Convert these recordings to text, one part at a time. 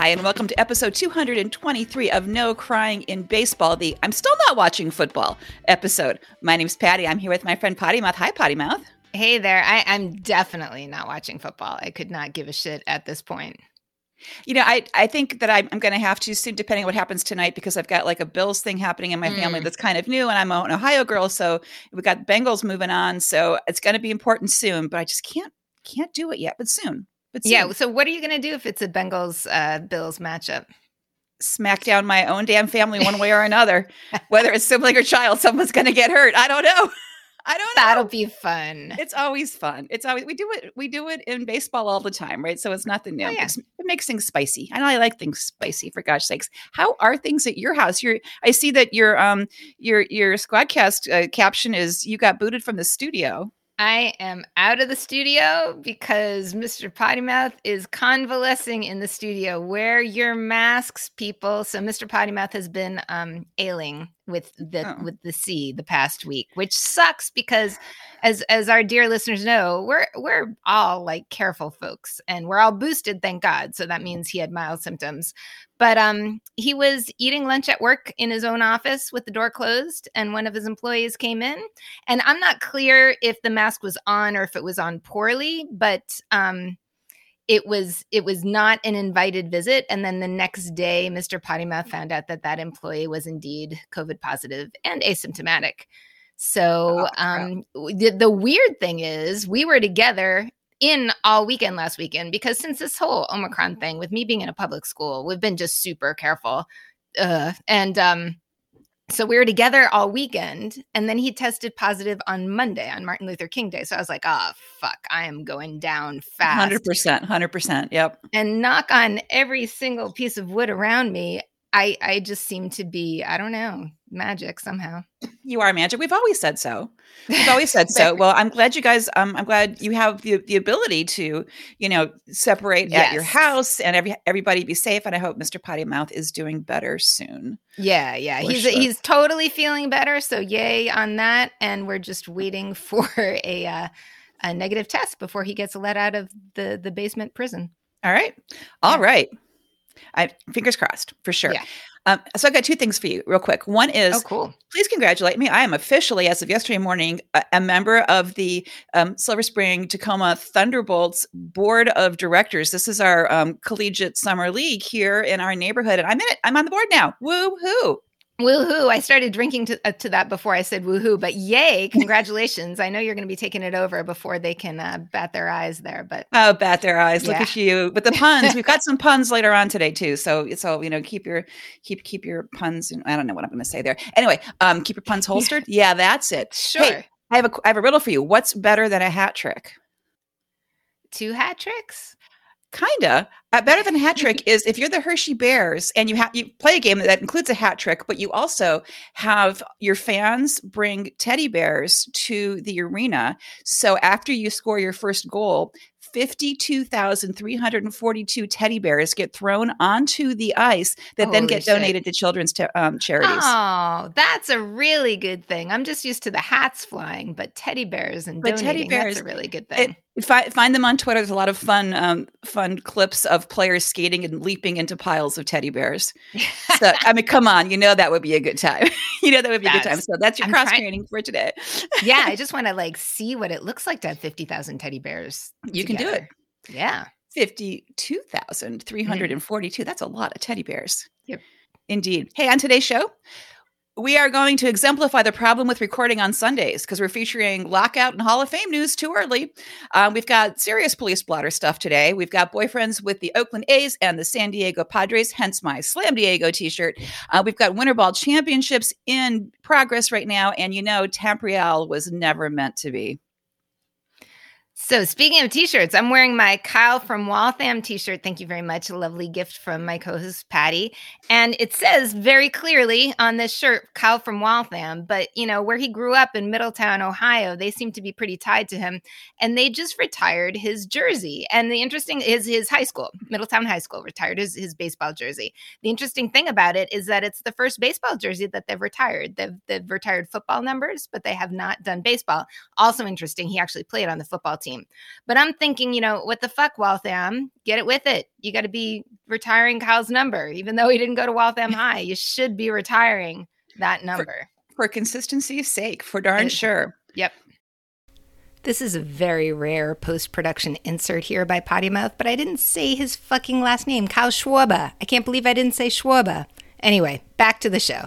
Hi, and welcome to episode 223 of No Crying in Baseball, the I'm Still Not Watching Football episode. My name's Patty. I'm here with my friend Potty Mouth. Hi, Potty Mouth. Hey there. I, I'm definitely not watching football. I could not give a shit at this point. You know, I, I think that I'm, I'm going to have to soon, depending on what happens tonight, because I've got like a Bills thing happening in my family Mm. that's kind of new, and I'm an Ohio girl, so we got Bengals moving on, so it's going to be important soon. But I just can't can't do it yet. But soon, but soon. Yeah. So, what are you going to do if it's a Bengals uh, Bills matchup? smack down my own damn family one way or another, whether it's sibling or child. Someone's going to get hurt. I don't know. I don't know. That'll be fun. It's always fun. It's always we do it. We do it in baseball all the time, right? So it's nothing new. Oh, yeah. It makes things spicy. I know I like things spicy. For gosh sakes, how are things at your house? You're. I see that your um your your squadcast uh, caption is you got booted from the studio. I am out of the studio because Mr. Potty Mouth is convalescing in the studio. Wear your masks, people. So Mr. Potty Mouth has been um, ailing with the Oh. with the sea the past week, which sucks because as as our dear listeners know, we're we're all like careful folks and we're all boosted, thank God. So that means he had mild symptoms. But um he was eating lunch at work in his own office with the door closed and one of his employees came in and i'm not clear if the mask was on or if it was on poorly but um it was it was not an invited visit. And then the next day mr pottymouth found out that that employee was indeed covid positive and asymptomatic. So Oh, um the, the weird thing is we were together in all weekend last weekend because since this whole omicron thing with me being in a public school we've been just super careful. Uh, and um so we were together all weekend and then he tested positive on monday on martin luther king day so i was like oh fuck i am going down fast Hundred percent. Hundred percent. Yep. and knock on every single piece of wood around me i i just seem to be i don't know magic somehow You are magic. We've always said so. We've always said so. Well, I'm glad you guys. Um, I'm glad you have the the ability to, you know, separate at your house and every everybody be safe. And I hope Mr. Potty Mouth is doing better soon. yeah yeah he's sure. he's totally feeling better so yay on that and we're just waiting for a uh, a negative test before he gets let out of the the basement prison All right. All Yeah. right. I fingers crossed for sure. Yeah. Um, so I've got two things for you, real quick. One is oh cool please congratulate me. I am officially, as of yesterday morning, a, a member of the um, Silver Spring Takoma Thunderbolts Board of Directors. This is our um, collegiate summer league here in our neighborhood, and I'm in it. I'm on the board now. Woo hoo! Woohoo! I started drinking to, uh, to that before I said woohoo, but yay! Congratulations! I know you're going to be taking it over before they can uh, bat their eyes there. But Oh, bat their eyes! Look at you But the puns. We've got some puns later on today too. So, so you know, keep your keep keep your puns. I don't know what I'm going to say there. Anyway, um, keep your puns holstered. Yeah, that's it. sure, Hey, I have a I have a riddle for you. What's better than a hat trick? two hat tricks. Kinda. Uh, better than a hat trick is if you're the Hershey Bears and you have you play a game that includes a hat trick, but you also have your fans bring teddy bears to the arena. So after you score your first goal, 52,342 teddy bears get thrown onto the ice that then get shit. donated to children's ta- um, charities. Oh, that's a really good thing. I'm just used to the hats flying, but teddy bears and But teddy bears- that's a really good It, thing. fi- find them on Twitter. There's a lot of fun, um, fun clips of players skating and leaping into piles of teddy bears. So, I mean, come on, you know that would be a good time. you know that would be a good time. So that's your I'm cross training for today. yeah, I just want to like see what it looks like to have fifty thousand teddy bears. You can do it. Yeah. Fifty-two thousand three hundred and forty-two. That's a lot of teddy bears. Yep. Indeed. Hey, on today's show, we are going to exemplify the problem with recording on Sundays because we're featuring lockout and Hall of Fame news too early. Um, we've got serious police blotter stuff today. We've got boyfriends with the Oakland A's and the San Diego Padres, hence my Slam Diego t shirt. Uh, we've got Winter Ball championships in progress right now. And you know, Tampriel was never meant to be. So speaking of t-shirts, I'm wearing my Kyle from Waltham t-shirt. Thank you very much. A lovely gift from my co-host Patty. And it says very clearly on this shirt, Kyle from Waltham. But you know, where he grew up in Middletown, Ohio, they seem to be pretty tied to him. And they just retired his jersey. And the interesting is his high school, Middletown High School, retired his, his baseball jersey. The interesting thing about it is that it's the first baseball jersey that they've retired. They've, they've retired football numbers, but they have not done baseball. Also interesting, he actually played on the football team team. But I'm thinking, you know, what the fuck, Waltham? Get it with it. You got to be retiring Kyle's number, even though he didn't go to Waltham High. You should be retiring that number for, for consistency's sake, for darn it, sure. Yep. This is a very rare post production insert here by Potty Mouth, but I didn't say his fucking last name, Kyle Schwarber. I can't believe I didn't say Schwarber. Anyway, back to the show.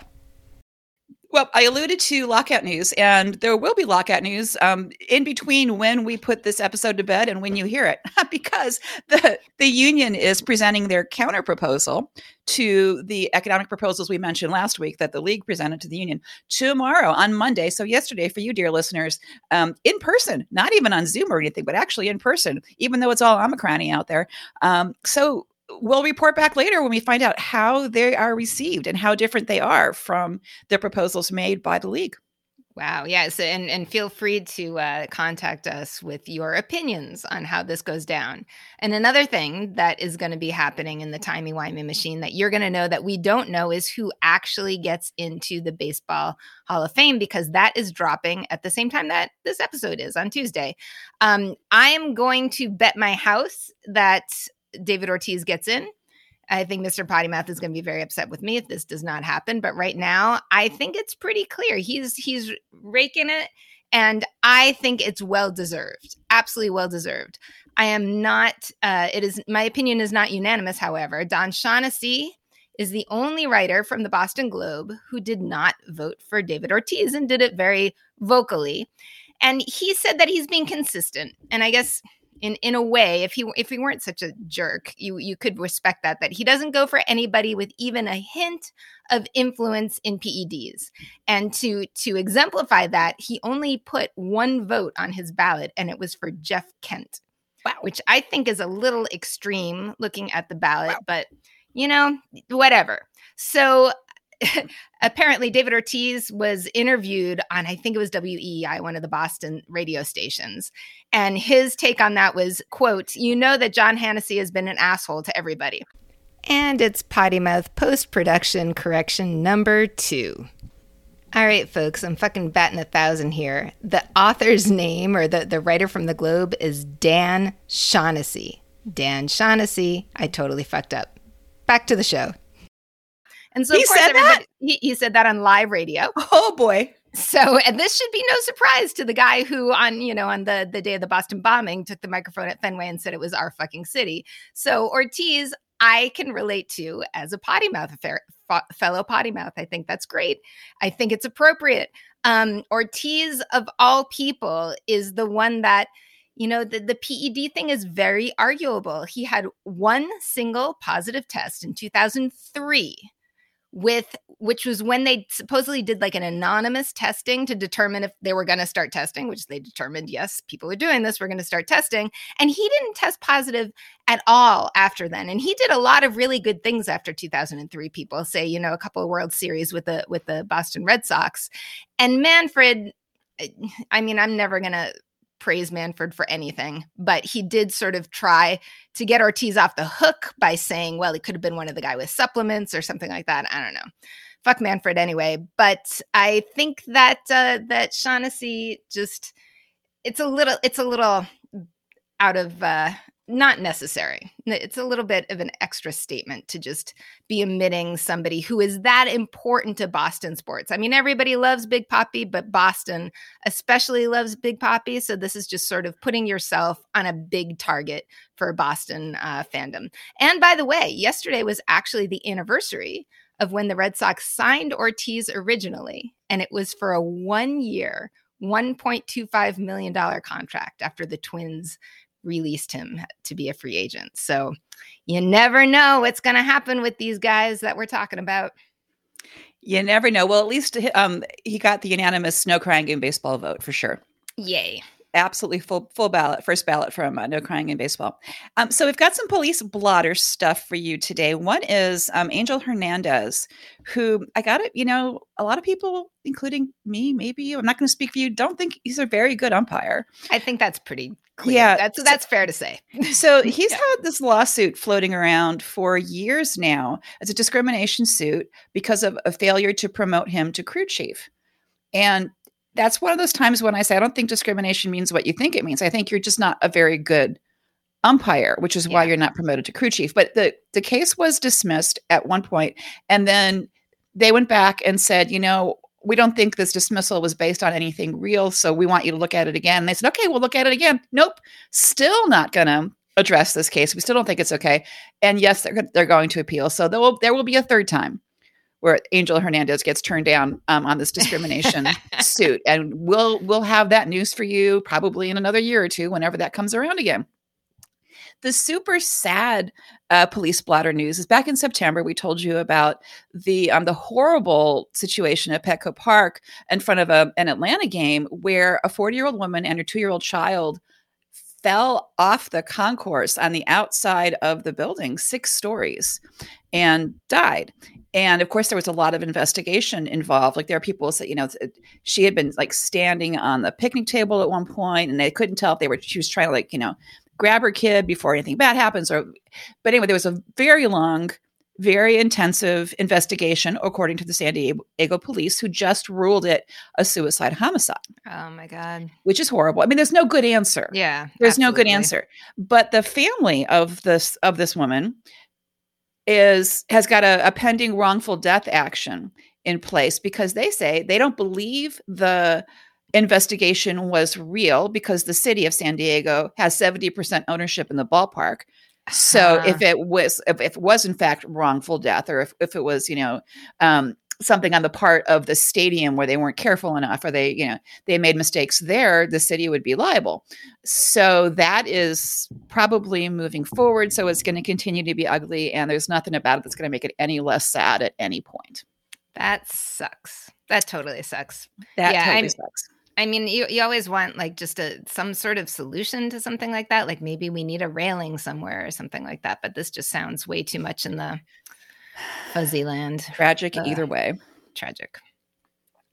Well, I alluded to lockout news, and there will be lockout news um, in between when we put this episode to bed and when you hear it, because the the union is presenting their counter proposal to the economic proposals we mentioned last week that the league presented to the union tomorrow on Monday. So yesterday, for you, dear listeners, um, in person, not even on Zoom or anything, but actually in person, even though it's all Omicron out there. Um, so we'll report back later when we find out how they are received and how different they are from the proposals made by the league. Wow. Yes. And, and feel free to uh, contact us with your opinions on how this goes down. And another thing that is going to be happening in the timey wimey machine that you're going to know that we don't know is who actually gets into the Baseball Hall of Fame because that is dropping at the same time that this episode is on Tuesday. Um, I am going to bet my house that David Ortiz gets in. I think Mr. Potty Mouth is going to be very upset with me if this does not happen. But right now, I think it's pretty clear. He's he's raking it, and I think it's well deserved. Absolutely well deserved. I am not. Uh, it is my opinion is not unanimous. However, Don Shaughnessy is the only writer from the Boston Globe who did not vote for David Ortiz and did it very vocally. And he said that he's being consistent. And I guess in in a way if he if he weren't such a jerk you you could respect that that he doesn't go for anybody with even a hint of influence in PEDs and to to exemplify that he only put one vote on his ballot and it was for Jeff Kent wow. which I think is a little extreme looking at the ballot wow. but you know whatever so apparently David Ortiz was interviewed on I think it was WEEI, one of the Boston radio stations, and his take on that was, "quote You know that John Hannessy has been an asshole to everybody." And it's potty mouth post production correction number two. All right, folks, I'm fucking batting a thousand here. The author's name or the, the writer from the Globe is Dan Shaughnessy. Dan Shaughnessy. I totally fucked up. Back to the show. And so, he said that? He, he said that on live radio. Oh boy. So, and this should be no surprise to the guy who, on you know, on the the day of the Boston bombing, took the microphone at Fenway and said it was our fucking city. So Ortiz, I can relate to as a potty mouth affair, fellow potty mouth. I think that's great. I think it's appropriate. Um, Ortiz, of all people, is the one that you know the, the ped thing is very arguable he had one single positive test in 2003 with which was when they supposedly did like an anonymous testing to determine if they were going to start testing which they determined yes people are doing this we're going to start testing. And he didn't test positive at all after then. And he did a lot of really good things after 2003 people say you know a couple of world series with the with the boston red sox. And manfred i mean i'm never going to praise Manfred for anything, but he did sort of try to get Ortiz off the hook by saying, well, he could have been one of the guy with supplements or something like that. I don't know. Fuck Manfred anyway. But I think that uh, that Shaughnessy just it's a little it's a little out of uh, not necessary. It's a little bit of an extra statement to just be omitting somebody who is that important to Boston sports. I mean, everybody loves Big Poppy, but Boston especially loves Big Poppy. So this is just sort of putting yourself on a big target for Boston uh, fandom. And by the way, yesterday was actually the anniversary of when the Red Sox signed Ortiz originally, and it was for a one year, $1.25 million contract after the Twins released him to be a free agent. So you never know what's going to happen with these guys that we're talking about. You never know. Well, at least um, he got the unanimous no crying in baseball vote for sure. Yay absolutely full full ballot, first ballot from uh, No Crying in Baseball. Um, so we've got some police blotter stuff for you today. One is um, Angel Hernandez, who I got it. You know, a lot of people, including me, maybe you. I'm not going to speak for you, don't think he's a very good umpire. I think that's pretty. Clear. Yeah, that's that's fair to say. so he's yeah. had this lawsuit floating around for years now. It's a discrimination suit because of a failure to promote him to crew chief. And that's one of those times when I say I don't think discrimination means what you think it means. I think you're just not a very good umpire, which is why you're not promoted to crew chief. But the the case was dismissed at one point, and then they went back and said, you know, we don't think this dismissal was based on anything real, so we want you to look at it again. And they said, okay, we'll look at it again. Nope, still not going to address this case. We still don't think it's okay. And yes, they're they're going to appeal. So there will there will be a third time where Angel Hernandez gets turned down um, on this discrimination suit, and we'll we'll have that news for you probably in another year or two, whenever that comes around again the super sad uh, police blotter news is back in September. We told you about the um, the horrible situation at Petco Park in front of a, an Atlanta game where a 40 year old woman and her two year old child fell off the concourse on the outside of the building, six stories, and died. And of course, there was a lot of investigation involved. Like there are people that you know she had been like standing on the picnic table at one point, and they couldn't tell if they were. She was trying to like you know grab her kid before anything bad happens or but anyway there was a very long very intensive investigation according to the san diego police who just ruled it a suicide homicide oh my god which is horrible i mean there's no good answer yeah there's absolutely. no good answer but the family of this of this woman is has got a, a pending wrongful death action in place because they say they don't believe the investigation was real because the city of San Diego has 70% ownership in the ballpark. So uh-huh. if it was if, if, it was in fact wrongful death or if, if it was, you know, um, something on the part of the stadium where they weren't careful enough or they, you know, they made mistakes there, the city would be liable. So that is probably moving forward. So it's going to continue to be ugly and there's nothing about it that's going to make it any less sad at any point. That sucks. That totally sucks. That yeah, totally I'm, sucks. I mean, you, you always want like just a some sort of solution to something like that. Like maybe we need a railing somewhere or something like that. But this just sounds way too much in the fuzzy land. Tragic uh, either way. Tragic.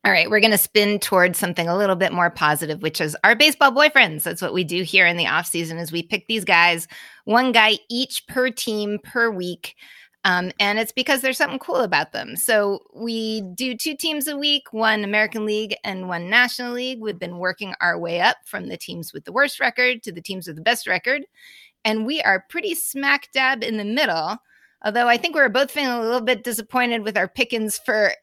All right, we're going to spin towards something a little bit more positive, which is our baseball boyfriends. That's what we do here in the off season is we pick these guys, one guy each per team per week um, and it's because there's something cool about them. So we do two teams a week, one American League and one National League. We've been working our way up from the teams with the worst record to the teams with the best record. And we are pretty smack dab in the middle. Although I think we were both feeling a little bit disappointed with our pickings for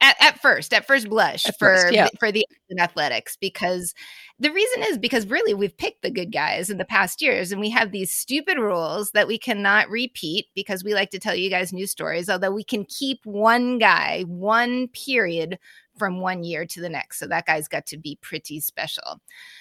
at, at first, at first blush at for first, yeah. for the athletics because the reason is because really we've picked the good guys in the past years and we have these stupid rules that we cannot repeat because we like to tell you guys new stories although we can keep one guy one period from one year to the next so that guy's got to be pretty special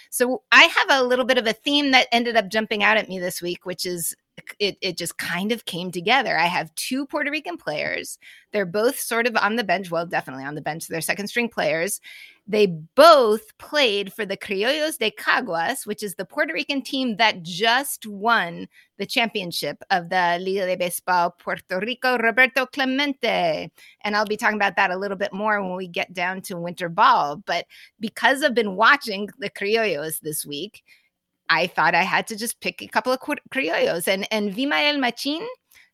so i have a little bit of a theme that ended up jumping out at me this week which is it, it just kind of came together. I have two Puerto Rican players. They're both sort of on the bench. Well, definitely on the bench. They're second string players. They both played for the Criollos de Caguas, which is the Puerto Rican team that just won the championship of the Liga de Baseball Puerto Rico, Roberto Clemente. And I'll be talking about that a little bit more when we get down to winter ball. But because I've been watching the Criollos this week, I thought I had to just pick a couple of criollos. And, and Vimael Machin,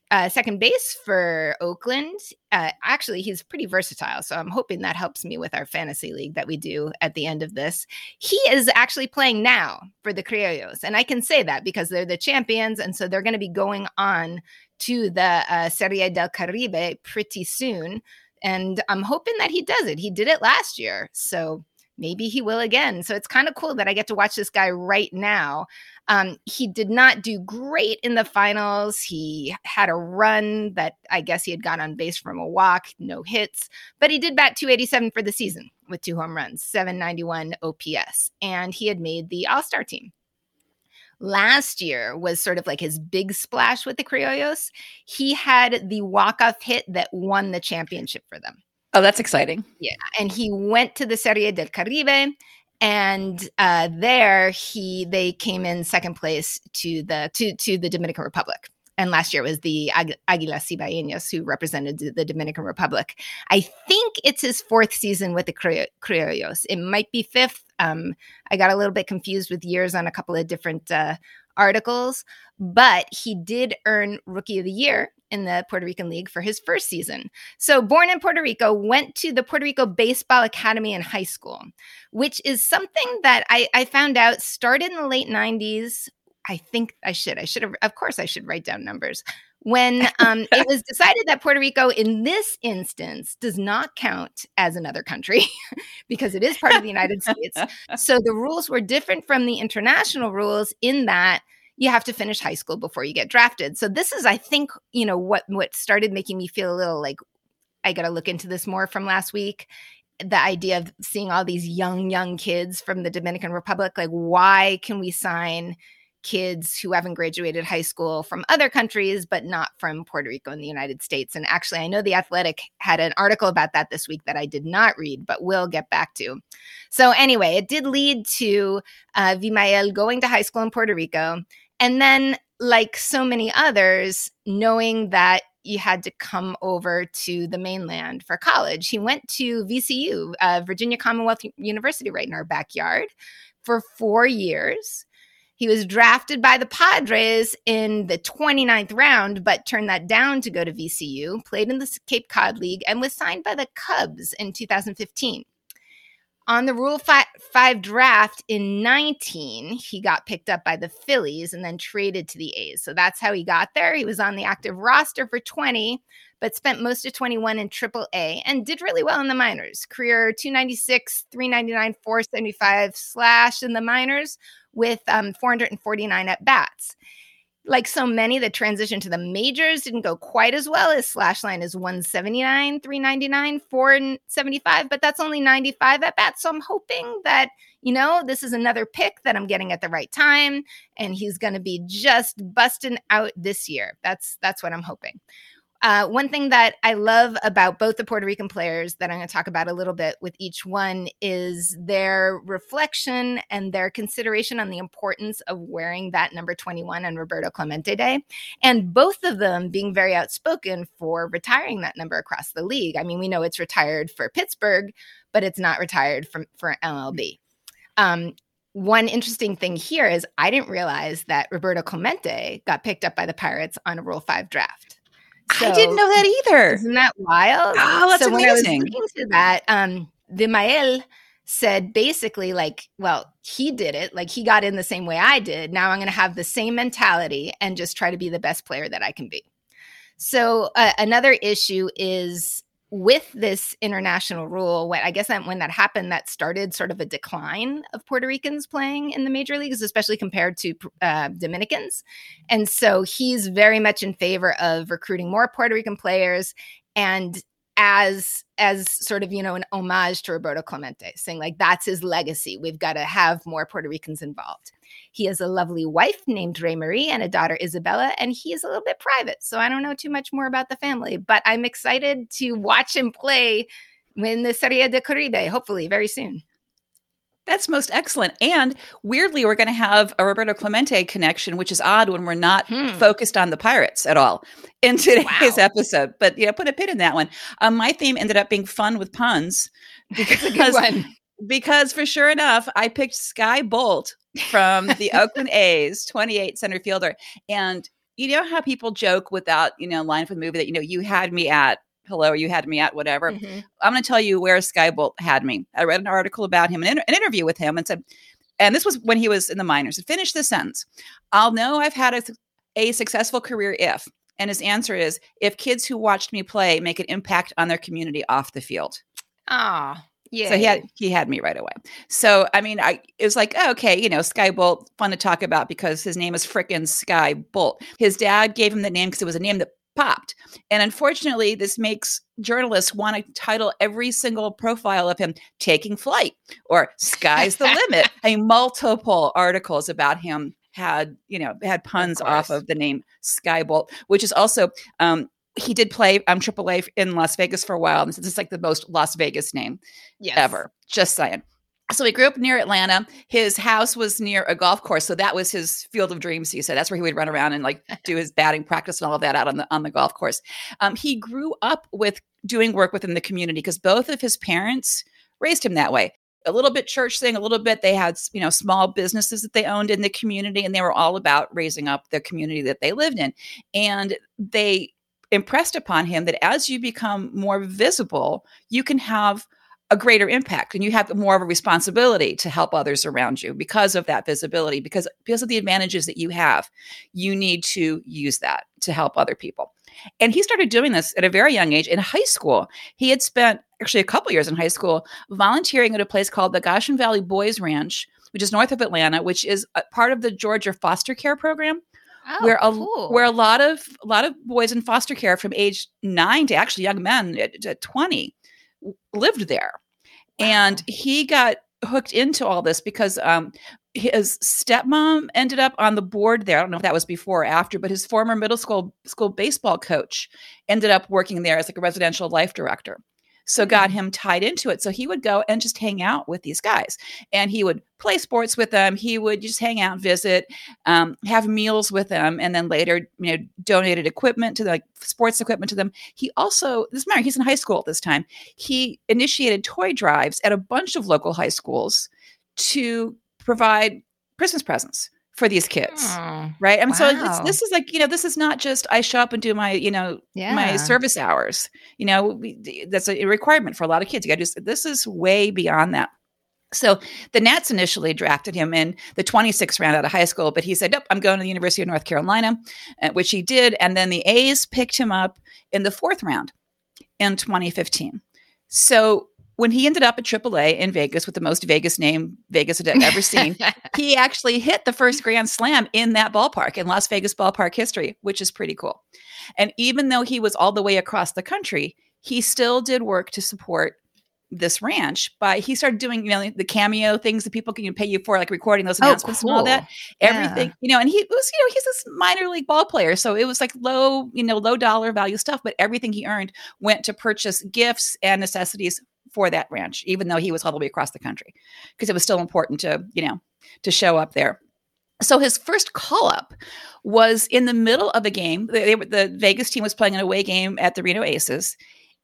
uh, second base for Oakland. Uh, actually, he's pretty versatile. So I'm hoping that helps me with our fantasy league that we do at the end of this. He is actually playing now for the Criollos. And I can say that because they're the champions. And so they're going to be going on to the uh, Serie del Caribe pretty soon. And I'm hoping that he does it. He did it last year. So maybe he will again. So it's kind of cool that I get to watch this guy right now. Um, he did not do great in the finals. He had a run that I guess he had got on base from a walk, no hits, but he did bat 287 for the season with two home runs, 791 OPS, and he had made the All Star team. Last year was sort of like his big splash with the Criollos. He had the walk off hit that won the championship for them. Oh, that's exciting. Yeah. And he went to the Serie del Caribe and uh, there he they came in second place to the to to the Dominican Republic. And last year was the Agu- Aguilas Cibaeñas who represented the Dominican Republic. I think it's his fourth season with the Criollos. It might be fifth. Um, I got a little bit confused with years on a couple of different uh, articles, but he did earn Rookie of the Year in the Puerto Rican League for his first season. So, born in Puerto Rico, went to the Puerto Rico Baseball Academy in high school, which is something that I, I found out started in the late 90s. I think I should. I should have, of course, I should write down numbers when um, it was decided that Puerto Rico, in this instance, does not count as another country because it is part of the United States. So the rules were different from the international rules in that you have to finish high school before you get drafted. So this is, I think, you know, what what started making me feel a little like I got to look into this more from last week. The idea of seeing all these young, young kids from the Dominican Republic, like, why can we sign? Kids who haven't graduated high school from other countries, but not from Puerto Rico and the United States. And actually, I know The Athletic had an article about that this week that I did not read, but we'll get back to. So, anyway, it did lead to uh, Vimael going to high school in Puerto Rico. And then, like so many others, knowing that you had to come over to the mainland for college. He went to VCU, uh, Virginia Commonwealth University, right in our backyard, for four years. He was drafted by the Padres in the 29th round, but turned that down to go to VCU, played in the Cape Cod League, and was signed by the Cubs in 2015. On the Rule 5 draft in 19, he got picked up by the Phillies and then traded to the A's. So that's how he got there. He was on the active roster for 20, but spent most of 21 in Triple A and did really well in the minors. Career 296, 399, 475 slash in the minors with um, 449 at bats. Like so many, the transition to the majors didn't go quite as well as slash line is 179, 399, 475, but that's only 95 at bats. So I'm hoping that, you know, this is another pick that I'm getting at the right time and he's going to be just busting out this year. That's that's what I'm hoping. Uh, one thing that I love about both the Puerto Rican players that I'm going to talk about a little bit with each one is their reflection and their consideration on the importance of wearing that number 21 on Roberto Clemente Day. And both of them being very outspoken for retiring that number across the league. I mean, we know it's retired for Pittsburgh, but it's not retired from, for MLB. Um, one interesting thing here is I didn't realize that Roberto Clemente got picked up by the Pirates on a Rule 5 draft. So, I didn't know that either. Isn't that wild? Oh, that's so amazing. When I was looking to that, um, Vimael said basically like, well, he did it. Like he got in the same way I did. Now I'm going to have the same mentality and just try to be the best player that I can be. So uh, another issue is with this international rule, when I guess that when that happened, that started sort of a decline of Puerto Ricans playing in the major leagues, especially compared to uh, Dominicans. And so he's very much in favor of recruiting more Puerto Rican players and as as sort of you know an homage to Roberto Clemente, saying like that's his legacy. We've got to have more Puerto Ricans involved. He has a lovely wife named Ray Marie and a daughter Isabella, and he is a little bit private, so I don't know too much more about the family. But I'm excited to watch him play in the Serie de Caribe, hopefully very soon. That's most excellent. And weirdly, we're going to have a Roberto Clemente connection, which is odd when we're not hmm. focused on the Pirates at all in today's wow. episode. But yeah, put a pin in that one. Um, my theme ended up being fun with puns because, because for sure enough, I picked Skye Bolt from the Oakland A's, 28 center fielder. And you know how people joke without, you know, line from the movie that, you know, you had me at hello, you had me at whatever. Mm-hmm. I'm going to tell you where Skye Bolt had me. I read an article about him, an, inter- an interview with him, and said, and this was when he was in the minors. And finish the sentence. I'll know I've had a, a successful career if. And his answer is if kids who watched me play make an impact on their community off the field. Ah, yeah. So he had he had me right away. So I mean, I it was like oh, okay, you know, Skye Bolt, fun to talk about because his name is frickin' Skye Bolt. His dad gave him the name because it was a name that popped. And unfortunately, this makes journalists want to title every single profile of him taking flight or sky's the limit. I mean, multiple articles about him had, you know, had puns of off of the name Skye Bolt, which is also um, he did play um AAA in Las Vegas for a while. And this is like the most Las Vegas name yes. ever. Just saying so he grew up near Atlanta. His house was near a golf course, so that was his field of dreams. He said that's where he would run around and like do his batting practice and all of that out on the on the golf course. Um, he grew up with doing work within the community because both of his parents raised him that way. a little bit church thing, a little bit they had, you know, small businesses that they owned in the community and they were all about raising up the community that they lived in. And they impressed upon him that as you become more visible, you can have a greater impact and you have more of a responsibility to help others around you because of that visibility because because of the advantages that you have you need to use that to help other people and he started doing this at a very young age in high school he had spent actually a couple years in high school volunteering at a place called the goshen valley boys ranch which is north of atlanta which is part of the georgia foster care program Oh, where a cool. where a lot of a lot of boys in foster care from age nine to actually young men at, at twenty lived there, and he got hooked into all this because um, his stepmom ended up on the board there. I don't know if that was before or after, but his former middle school school baseball coach ended up working there as like a residential life director. So got Hmm. him tied into it. So he would go and just hang out with these guys, and he would play sports with them. He would just hang out, visit, um, have meals with them, and then later, you know, donated equipment to the, like sports equipment to them. He also, this man, he's in high school at this time. He initiated toy drives at a bunch of local high schools to provide Christmas presents for these kids. Oh, Right. And so it's, this is like, you know, this is not just I show up and do my, you know, yeah. my service hours. You know, we, that's a requirement for a lot of kids. You got to do this is way beyond that. So the Nats initially drafted him in the 26th round out of high school, but he said, "Nope, I'm going to the University of North Carolina," uh, which he did. And then the A's picked him up in the fourth round in 2015. So when he ended up at AAA in Vegas with the most Vegas name Vegas had ever seen, he actually hit the first grand slam in that ballpark in Las Vegas ballpark history, which is pretty cool. And even though he was all the way across the country, he still did work to support this ranch. But he started doing, you know, the cameo things that people can pay you for, like recording those Oh, announcements and all that. Yeah. Everything, you know, and he was, you know, he's this minor league ball player. So it was like low, you know, low dollar value stuff, but everything he earned went to purchase gifts and necessities for that ranch, even though he was all the way across the country, because it was still important to, you know, to show up there. So his first call up was in the middle of a game. They, they, the Vegas team was playing an away game at the Reno Aces,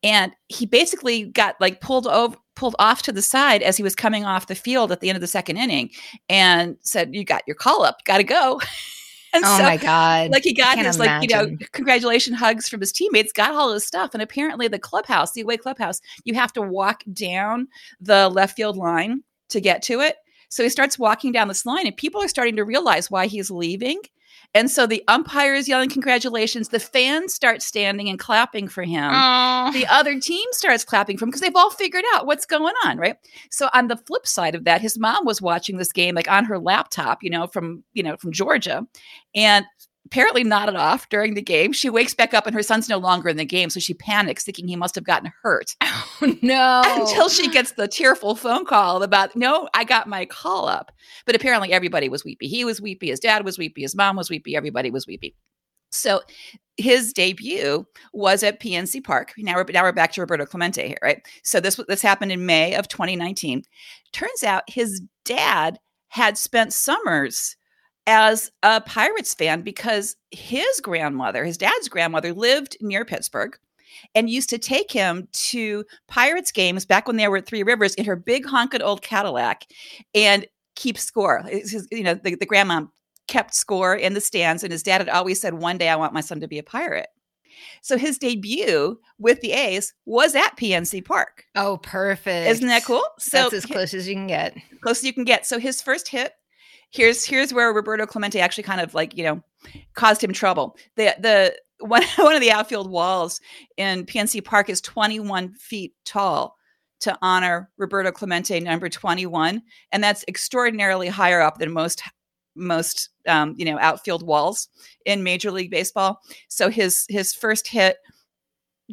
and he basically got like pulled over, pulled off to the side as he was coming off the field at the end of the second inning, and said, "You got your call up, got to go." and oh so my god. like he got his like you know imagine. congratulation hugs from his teammates got all his stuff and apparently the clubhouse the away clubhouse you have to walk down the left field line to get to it so he starts walking down this line and people are starting to realize why he's leaving and so the umpire is yelling congratulations the fans start standing and clapping for him Oh. the other team starts clapping for him because they've all figured out what's going on, right? So on the flip side of that, his mom was watching this game like on her laptop, you know, from you know from Georgia, and apparently nodded off during the game. She wakes back up and her son's no longer in the game, so she panics, thinking he must have gotten hurt. Oh, no. Until she gets the tearful phone call about, no, I got my call up. But apparently everybody was weepy. He was weepy, his dad was weepy, his mom was weepy, everybody was weepy. So his debut was at PNC Park. Now we're now we're back to Roberto Clemente here, right? So this this happened in May of 2019. Turns out his dad had spent summers as a Pirates fan because his grandmother, his dad's grandmother, lived near Pittsburgh and used to take him to Pirates games back when they were at Three Rivers in her big honking old Cadillac and keep score. His- you know, the, the grandma kept score in the stands, and his dad had always said, One day I want my son to be a pirate. So his debut with the A's was at PNC Park. oh, perfect. Isn't that cool? So That's as close as you can get. close as you can get. So his first hit, here's here's where Roberto Clemente actually kind of like you know caused him trouble. The the one one of the outfield walls in PNC Park is 21 feet tall to honor Roberto Clemente, number 21, and that's extraordinarily higher up than most most um, you know outfield walls in Major League Baseball. So his his first hit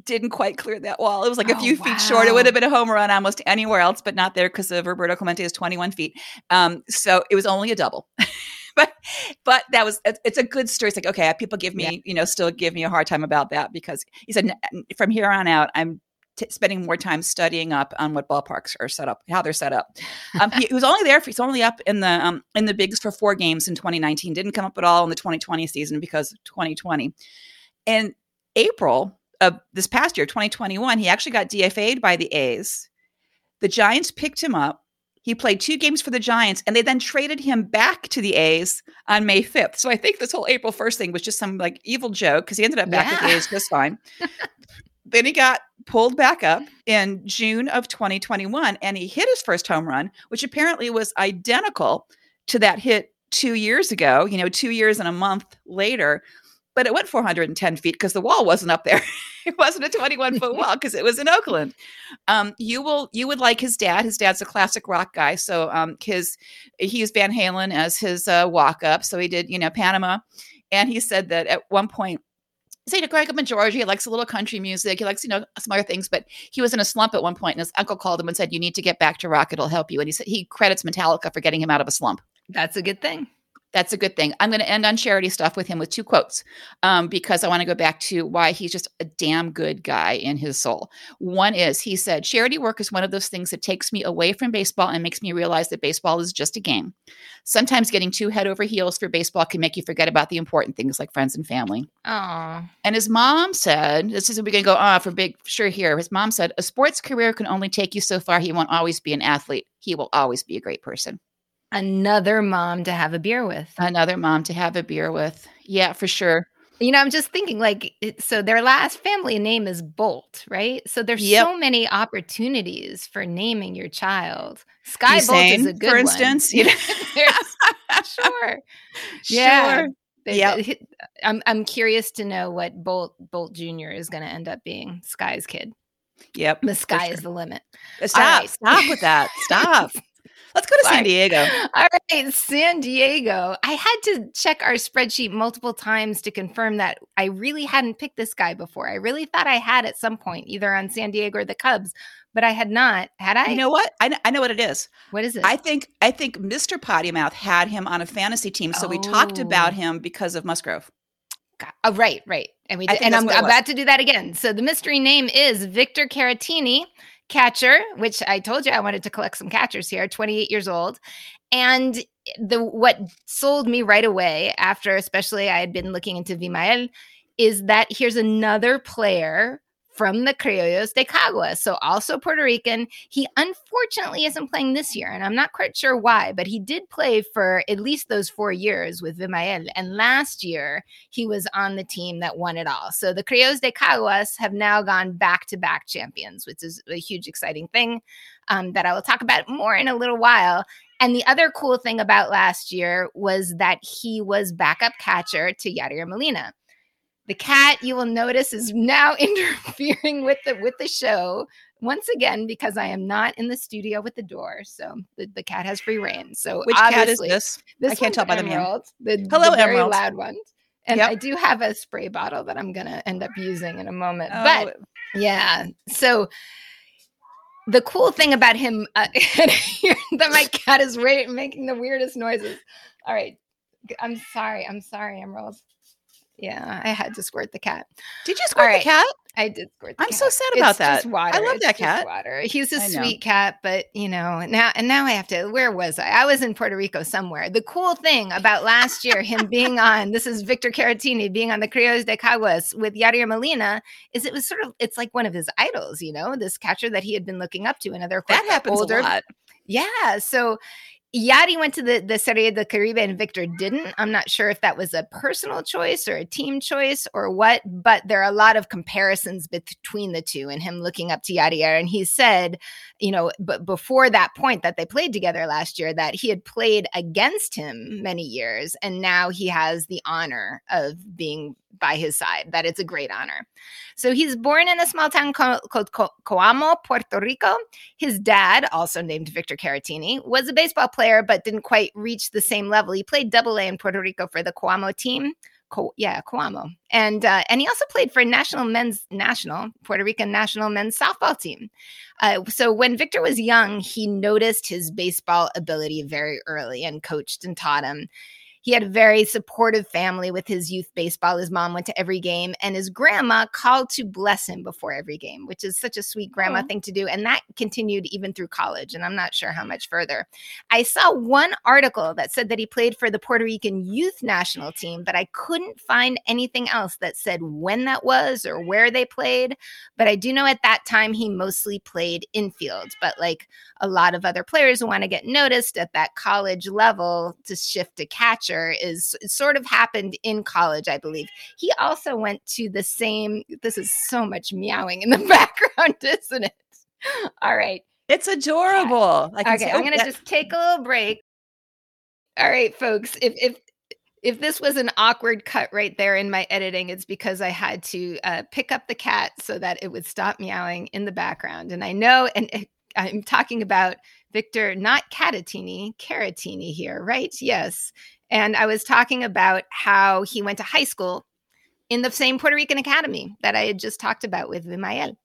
didn't quite clear that wall. It was like a Oh, few feet short. It would have been a home run almost anywhere else, but not there because of Roberto Clemente is 21 feet. Um, so it was only a double. but but that was it's a good story. It's like okay, people give me Yeah. you know still give me a hard time about that because he said from here on out I'm t- spending more time studying up on what ballparks are set up, how they're set up. Um, he, he was only there for he's only up in the um, in the bigs for four games in 2019. Didn't come up at all in the 2020 season because 2020. In April of this past year, 2021, he actually got DFA'd by the A's. The Giants picked him up, He played two games for the Giants, and they then traded him back to the A's on May 5th. So I think this whole April 1st thing was just some like evil joke because he ended up back yeah. with the A's just fine. then he got pulled back up in June of 2021, and he hit his first home run, which apparently was identical to that hit two years ago, you know, two years and a month later but it went 410 feet because the wall wasn't up there. it wasn't a 21 foot wall because it was in Oakland. Um, you will you would like his dad. His dad's a classic rock guy, so um, his he used Van Halen as his uh, walk up. So he did you know Panama, and he said that at one point. Say to growing up in Georgia, he likes a little country music. He likes, you know, some other things, but he was in a slump at one point, and his uncle called him and said, "You need to get back to rock. It'll help you." And he said he credits Metallica for getting him out of a slump. That's a good thing that's a good thing. I'm going to end on charity stuff with him with two quotes um, because I want to go back to why he's just a damn good guy in his soul. One is he said, Charity work is one of those things that takes me away from baseball and makes me realize that baseball is just a game. Sometimes getting too head over heels for baseball can make you forget about the important things like friends and family. Aww. And his mom said, This is we're going to go, ah, oh, for big, sure here. His mom said, A sports career can only take you so far. He won't always be an athlete, he will always be a great person. Another mom to have a beer with. Another mom to have a beer with. Yeah, for sure. You know, I'm just thinking like, so their last family name is Bolt, right? So there's yep. so many opportunities for naming your child. Skye Bolt is a good for instance. You know? sure. Yeah. Sure. Yeah. I'm I'm curious to know what Bolt Bolt Jr. is going to end up being. Sky's kid. Yep. The sky sure. is the limit. Uh, stop. Right. Stop with that. Stop. Let's go to San Diego. All right, San Diego. I had to check our spreadsheet multiple times to confirm that I really hadn't picked this guy before. I really thought I had at some point, either on San Diego or the Cubs, but I had not. Had I? You know what? I, I know what it is. What is it? I think I think Mr. Pottymouth had him on a fantasy team, so oh. we talked about oh. him because of Musgrove. Oh, right, right. And we did, and I'm about to do that again. So the mystery name is Victor Caratini catcher, which I told you I wanted to collect some catchers here, 28 years old. And the what sold me right away after especially I had been looking into Vimael is that here's another player from the Criollos de Caguas, so also Puerto Rican. He unfortunately isn't playing this year, and I'm not quite sure why, but he did play for at least those four years with Vimael. And last year, he was on the team that won it all. So the Criollos de Caguas have now gone back to back champions, which is a huge, exciting thing um, that I will talk about more in a little while. And the other cool thing about last year was that he was backup catcher to Yadier Molina. The cat, you will notice, is now interfering with the with the show once again because I am not in the studio with the door. So the, the cat has free reign. So which cat is this? This I can't tell by the Emerald, the Hello, the very Emerald. loud one. And yep. I do have a spray bottle that I'm gonna end up using in a moment. Oh. But yeah, so the cool thing about him uh, that my cat is making the weirdest noises. All right, I'm sorry. I'm sorry, Emerald. Yeah, I had to squirt the cat. Did you squirt right. the cat? I did squirt. I'm cat. so sad about it's that. water. I love it's that cat. Water. He's a sweet cat, but you know now and now I have to. Where was I? I was in Puerto Rico somewhere. The cool thing about last year, him being on this is Victor Caratini being on the Criollos de Caguas with Yadier Molina, is it was sort of it's like one of his idols. You know, this catcher that he had been looking up to, and other that happens older. a lot. Yeah, so Yadi went to the, the Serie del Caribe and Victor didn't. I'm not sure if that was a personal choice or a team choice or what, but there are a lot of comparisons between the two and him looking up to Yadier. And he said, you know, but before that point that they played together last year, that he had played against him many years. And now he has the honor of being by his side, that it's a great honor. So he's born in a small town called, Coamo, Puerto Rico. His dad, also named Victor Caratini, was a baseball player but didn't quite reach the same level. He played double A in Puerto Rico for the Coamo team. Co- yeah, Coamo, and uh, and he also played for national men's national Puerto Rican national men's softball team. Uh, so when Victor was young, he noticed his baseball ability very early and coached and taught him he had a very supportive family with his youth baseball. His mom went to every game, and his grandma called to bless him before every game, which is such a sweet grandma oh. thing to do. And that continued even through college, and I'm not sure how much further. I saw one article that said that he played for the Puerto Rican youth national team, but I couldn't find anything else that said when that was or where they played. But I do know at that time he mostly played infield, but like a lot of other players who want to get noticed at that college level to shift to catcher is sort of happened in college, I believe. He also went to the same, this is so much meowing in the background, isn't it? All right. It's adorable. okay, I'm going to just take a little break. All right, folks. If if if this was an awkward cut right there in my editing, it's because I had to uh, pick up the cat so that it would stop meowing in the background. And I know, and I'm talking about Victor, not Catatini, Caratini here, right? Yes. And I was talking about how he went to high school in the same Puerto Rican academy that I had just talked about with Vimael.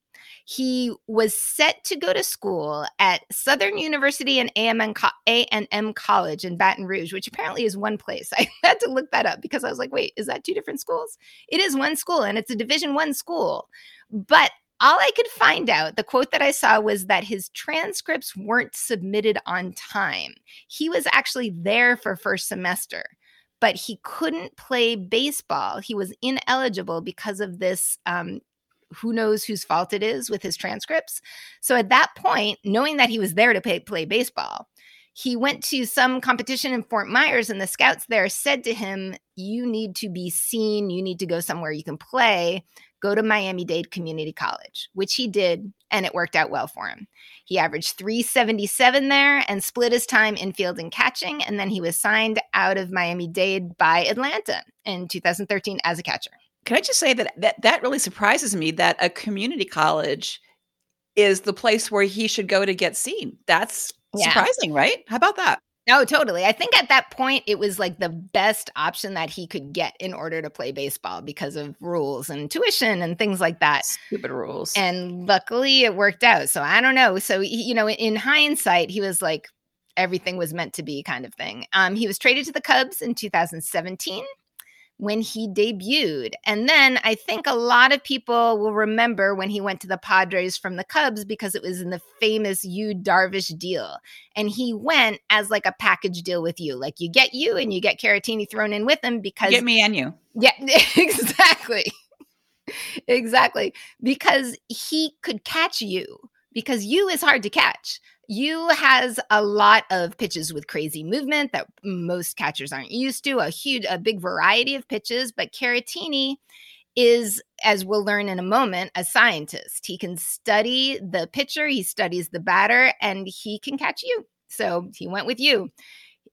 He was set to go to school at Southern University and A&M College in Baton Rouge, which apparently is one place. I had to look that up because I was like, wait, is that two different schools? It is one school and it's a Division 1 school. But all I could find out, the quote that I saw was that his transcripts weren't submitted on time. He was actually there for first semester, but he couldn't play baseball. He was ineligible because of this. Um, who knows whose fault it is with his transcripts. So at that point, knowing that he was there to pay, play baseball, he went to some competition in Fort Myers, and the scouts there said to him, You need to be seen. You need to go somewhere you can play go to Miami Dade Community College, which he did, and it worked out well for him. He averaged 377 there and split his time in field and catching, and then he was signed out of Miami Dade by Atlanta in 2013 as a catcher. Can I just say that that, that really surprises me that a community college is the place where he should go to get seen. That's yeah. surprising, right? How about that? No, totally. I think at that point it was like the best option that he could get in order to play baseball because of rules and tuition and things like that. Stupid rules. And luckily it worked out. So I don't know. So you know, in hindsight, he was like everything was meant to be kind of thing. Um, he was traded to the Cubs in 2017 when he debuted. And then I think a lot of people will remember when he went to the Padres from the Cubs because it was in the famous Yu Darvish deal. And he went as like a package deal with Yu. Like you get Yu and you get Caratini thrown in with him because get me and you. Yeah, exactly. exactly. Because he could catch Yu because Yu is hard to catch. Yu has a lot of pitches with crazy movement that most catchers aren't used to, a huge, a big variety of pitches. But Caratini is, as we'll learn in a moment, a scientist. He can study the pitcher, he studies the batter, and he can catch Yu. So he went with Yu.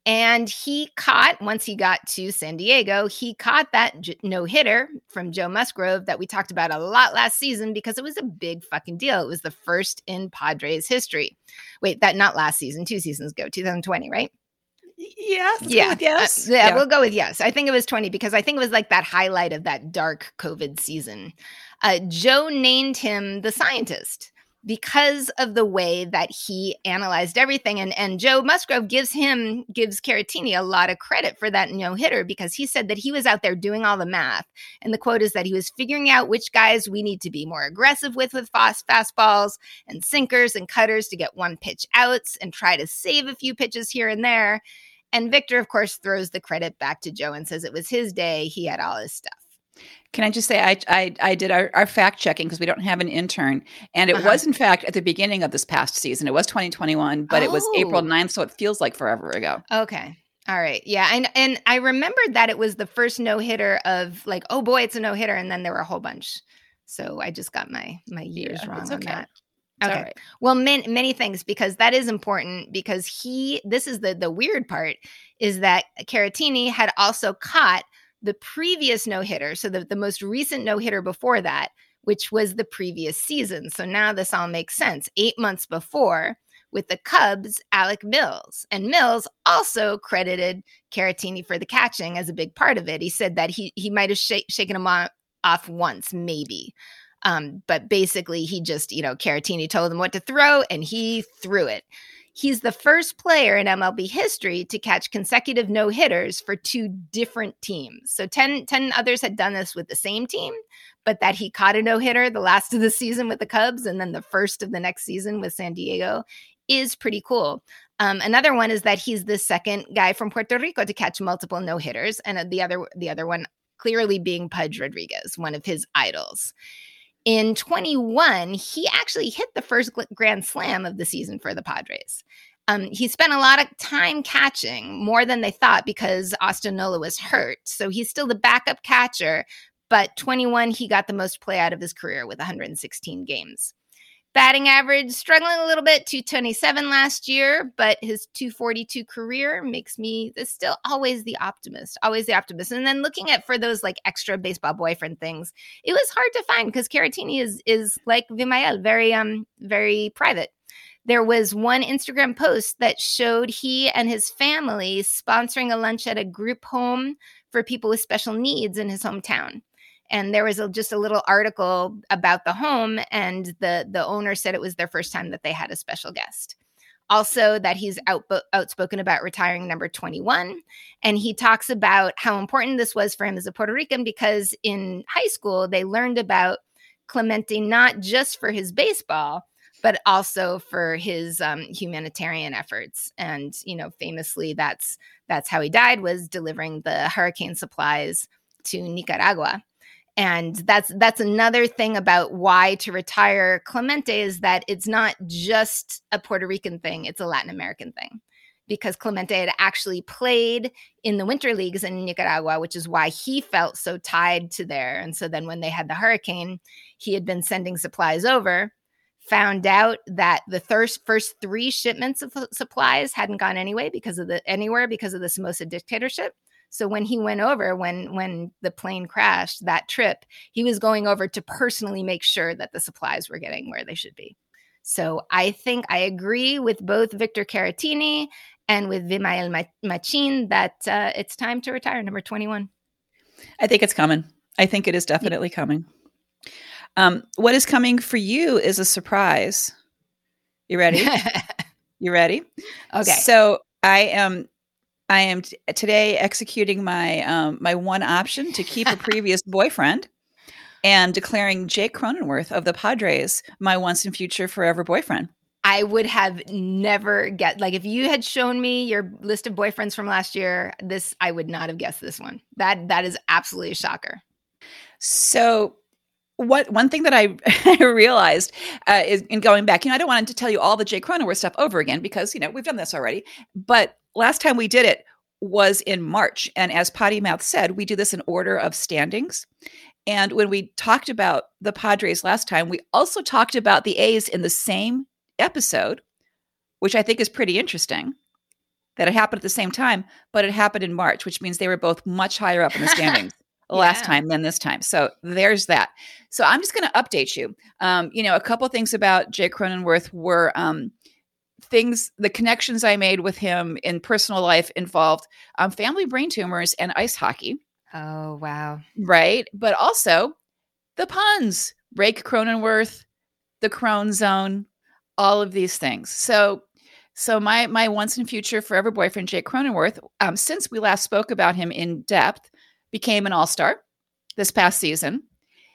And he caught, once he got to San Diego, he caught that j- no hitter from Joe Musgrove that we talked about a lot last season because it was a big fucking deal. It was the first in Padres history. Wait, that not last season, two seasons ago, 2020, right? Yes. Yeah. yes. Uh, yeah, yeah, We'll go with yes. I think it was 20 because I think it was like that highlight of that dark COVID season. Uh, Joe named him the scientist because of the way that he analyzed everything. And, and Joe Musgrove gives him, gives Caratini a lot of credit for that no hitter because he said that he was out there doing all the math. And the quote is that he was figuring out which guys we need to be more aggressive with with fast fastballs and sinkers and cutters to get one pitch outs and try to save a few pitches here and there. And Victor, of course, throws the credit back to Joe and says it was his day. He had all his stuff. Can I just say I I, I did our, our fact checking because we don't have an intern, and it uh-huh. was in fact at the beginning of this past season. It was 2021, but oh. it was April 9th, so it feels like forever ago. Okay. All right. Yeah. And and I remembered that it was the first no hitter of like, oh boy, it's a no hitter, and then there were a whole bunch. So I just got my my years yeah, wrong on that. Okay. Right. Well, many many things because that is important because he this is the the weird part is that Caratini had also caught the previous no hitter, so the, the most recent no hitter before that, which was the previous season. So now this all makes sense. Eight months before, with the Cubs, Alec Mills. And Mills also credited Caratini for the catching as a big part of it. He said that he he might have sh- shaken him off once, maybe. Um, but basically, he just, you know, Caratini told him what to throw and he threw it He's the first player in MLB history to catch consecutive no hitters for two different teams. So 10, 10 others had done this with the same team, but that he caught a no hitter the last of the season with the Cubs and then the first of the next season with San Diego is pretty cool. Um, another one is that he's the second guy from Puerto Rico to catch multiple no hitters, and the other the other one clearly being Pudge Rodriguez, one of his idols. In 21, he actually hit the first grand slam of the season for the Padres. Um, he spent a lot of time catching, more than they thought, because Austin Nola was hurt. So he's still the backup catcher, but 21, he got the most play out of his career with 116 games. Batting average struggling a little bit, 227 last year, but his 242 career makes me still always the optimist, always the optimist. And then looking at for those like extra baseball boyfriend things, it was hard to find because Caratini is is like Vimael, very um very private. There was one Instagram post that showed he and his family sponsoring a lunch at a group home for people with special needs in his hometown and there was a, just a little article about the home and the the owner said it was their first time that they had a special guest. Also that he's out, outspoken about retiring number 21 and he talks about how important this was for him as a puerto rican because in high school they learned about clemente not just for his baseball but also for his um, humanitarian efforts. And you know famously that's that's how he died was delivering the hurricane supplies to nicaragua and that's that's another thing about why to retire clemente is that it's not just a puerto rican thing it's a latin american thing. Because clemente had actually played in the winter leagues in nicaragua which is why he felt so tied to there. And so then when they had the hurricane he had been sending supplies over found out that the first first three shipments of supplies hadn't gone anyway because of the anywhere because of the somoza dictatorship so when he went over, when when the plane crashed that trip, he was going over to personally make sure that the supplies were getting where they should be. So I think I agree with both Victor Caratini and with Vimael Machin that uh, it's time to retire, number 21. I think it's coming. I think it is definitely yeah. coming. Um, what is coming for you is a surprise. You ready? you ready? Okay. So I am I am t- today executing my um, my one option to keep a previous boyfriend and declaring Jake Cronenworth of the Padres my once and future forever boyfriend. I would have never get like if you had shown me your list of boyfriends from last year, this I would not have guessed this one. That that is absolutely a shocker. So what one thing that I, I realized uh, is in going back, you know, I don't want to tell you all the Jay Cronenworth stuff over again because you know we've done this already. But last time we did it was in March, and as Potty Mouth said, we do this in order of standings. And when we talked about the Padres last time, we also talked about the A's in the same episode, which I think is pretty interesting that it happened at the same time, but it happened in March, which means they were both much higher up in the standings. Yeah. last time than this time. So there's that. So I'm just going to update you. Um, you know, a couple things about Jake Cronenworth were um, things, the connections I made with him in personal life involved um, family brain tumors and ice hockey. Oh, wow. Right. But also the puns, Rake Cronenworth, the Crone Zone, all of these things. So so my my once and future forever boyfriend Jake Cronenworth, um, since we last spoke about him in depth, became an all star this past season.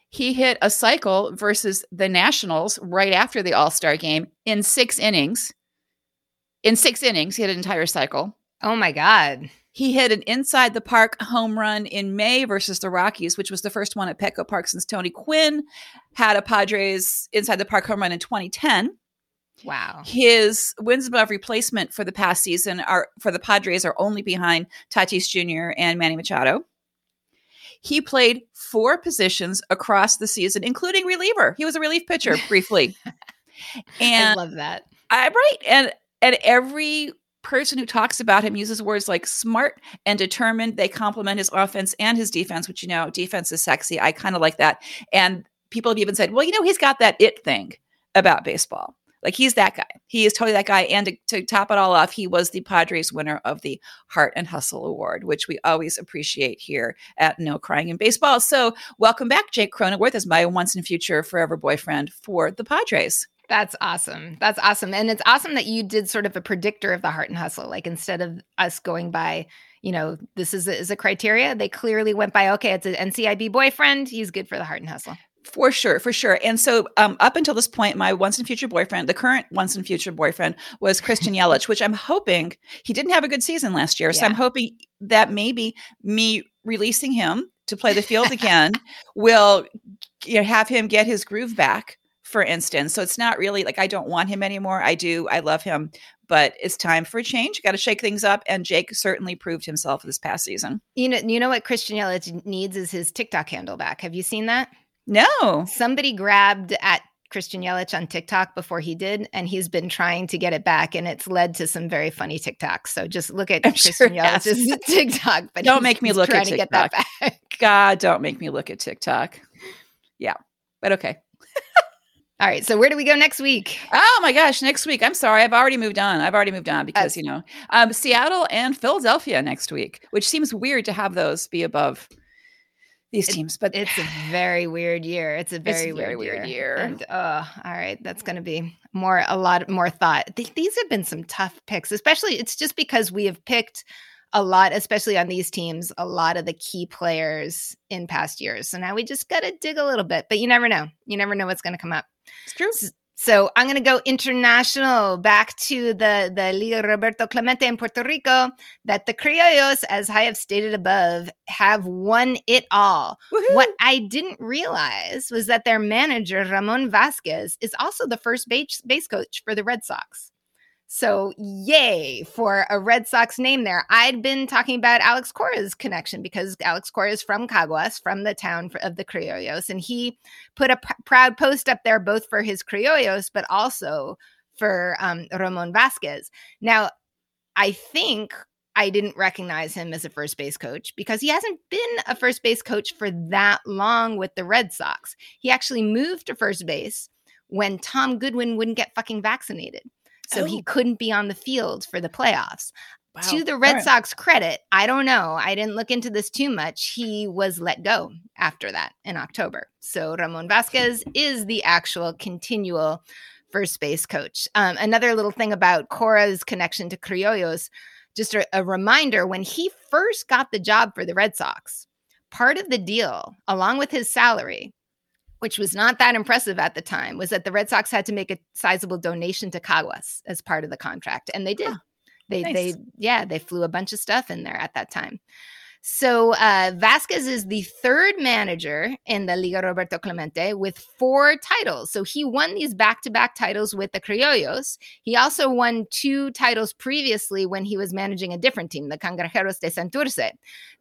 He hit a cycle versus the Nationals right after the All Star game in six innings. In six innings, he had an entire cycle. Oh my God. He hit an inside the park home run in May versus the Rockies, which was the first one at Petco Park since Tony Gwynn had a Padres inside the park home run in 2010. Wow. His wins above replacement for the past season are for the Padres are only behind Tatis Jr. and Manny Machado. He played four positions across the season, including reliever. He was a relief pitcher briefly. and I love that. I right. And and every person who talks about him uses words like smart and determined. They compliment his offense and his defense, which you know, defense is sexy. I kind of like that. And people have even said, well, you know, he's got that it thing about baseball. Like he's that guy. He is totally that guy. And to, to, top it all off, he was the Padres winner of the Heart and Hustle Award, which we always appreciate here at No Crying in Baseball. So welcome back, Jake Cronenworth, as my once and future forever boyfriend for the Padres. That's awesome. That's awesome. And it's awesome that you did sort of a predictor of the heart and hustle. Like instead of us going by, you know, this is a, is a criteria, they clearly went by, okay, it's an NCIB boyfriend. He's good for the heart and hustle. For sure, for sure. And so, um, up until this point, my once and future boyfriend, the current once and future boyfriend, was Christian Yelich, which I'm hoping he didn't have a good season last year. So I'm hoping that maybe me releasing him to play the field again will you know, have him get his groove back. For instance, so it's not really like I don't want him anymore. I do, I love him, but it's time for a change. Got to shake things up, and Jake certainly proved himself this past season. You know, you know what Christian Yelich needs is his TikTok handle back. Have you seen that? No. Somebody grabbed at Christian Yelich on TikTok before he did, and he's been trying to get it back, and it's led to some very funny TikToks. So just look at I'm Christian sure Yelich's yes. TikTok, but Don't make me look at trying to get that TikTok. back. God, don't make me look at TikTok. Yeah, but okay. All right, so where do we go next week? Oh my gosh, next week. I'm sorry, I've already moved on. I've already moved on because you know, um, Seattle and Philadelphia next week, which seems weird to have those be above these teams, but It's a very weird year. It's a very, very weird, weird year. year. And uh, all right, that's going to be more a lot more thought. Th- these have been some tough picks, especially it's just because we have picked a lot, especially on these teams, a lot of the key players in past years. So now we just got to dig a little bit, but you never know. You never know what's going to come up. it's true. So I'm going to go international back to the, the Liga Roberto Clemente in Puerto Rico that the Criollos, as I have stated above, have won it all. What I didn't realize was that their manager, Ramon Vasquez, is also the first base, base coach for the Red Sox. So, yay for a Red Sox name there. I'd been talking about Alex Cora's connection because Alex Cora is from Caguas, from the town of the Criollos, and he put a pr- proud post up there both for his Criollos, but also for um, Ramon Vasquez. Now, I think I didn't recognize him as a first base coach because he hasn't been a first base coach for that long with the Red Sox. He actually moved to first base when Tom Goodwin wouldn't get fucking vaccinated. So he Oh. couldn't be on the field for the playoffs. Wow. To the Red right. Sox credit, I don't know. I didn't look into this too much. He was let go after that in October. So Ramon Vasquez is the actual continual first base coach. Um, another little thing about Cora's connection to Criollos, just a, a reminder when he first got the job for the Red Sox, part of the deal, along with his salary, which was not that impressive at the time, was that the Red Sox had to make a sizable donation to Caguas as part of the contract. And they did. Huh. They, Nice. they, yeah, they flew a bunch of stuff in there at that time. So uh, Vasquez is the third manager in the Liga Roberto Clemente with four titles. So he won these back-to-back titles with the Criollos. He also won two titles previously when he was managing a different team, the Cangrejeros de Santurce.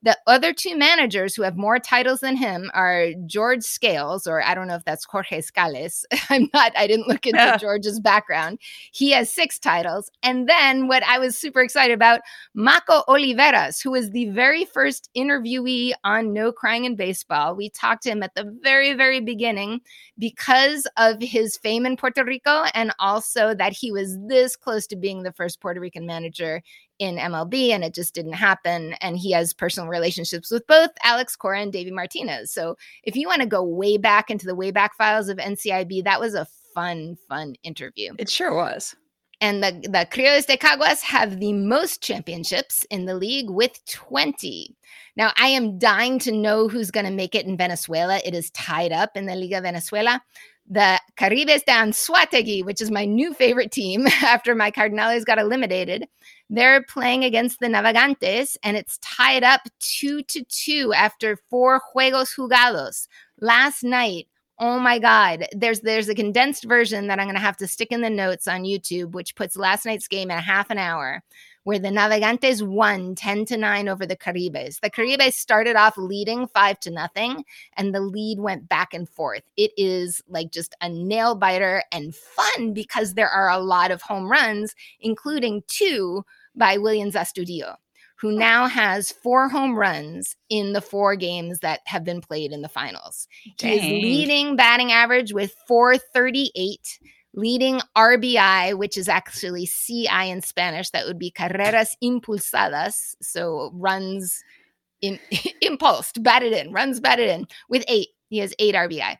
The other two managers who have more titles than him are George Scales, or I don't know if that's Jorge Scales. I'm not, I didn't look into Yeah. George's background. He has six titles. And then what I was super excited about, Mako Oliveras, who was the very first interviewee on No Crying in Baseball. We talked to him at the very, very beginning because of his fame in Puerto Rico and also that he was this close to being the first Puerto Rican manager in MLB and it just didn't happen. And he has personal relationships with both Alex Cora and Davey Martinez. So if you want to go way back into the way back files of NCIB, that was a fun, fun interview. It sure was. And the, the Criollos de Caguas have the most championships in the league with 20. Now, I am dying to know who's going to make it in Venezuela. It is tied up in the Liga Venezuela. The Caribes de Anzoátegui, which is my new favorite team after my Cardinals got eliminated, they're playing against the Navegantes, and it's tied up two to two after four juegos jugados. Last night, Oh my God. There's there's a condensed version that I'm gonna have to stick in the notes on YouTube, which puts last night's game at half an hour, where the Navegantes won 10 to 9 over the Caribes. The Caribes started off leading five to nothing, and the lead went back and forth. It is like just a nail biter and fun because there are a lot of home runs, including two by Williams Astudillo who now has four home runs in the four games that have been played in the finals. He is leading batting average with 438, leading RBI, which is actually CI in Spanish. That would be carreras impulsadas. So runs in impulsed, batted in, runs batted in with eight. He has eight RBI.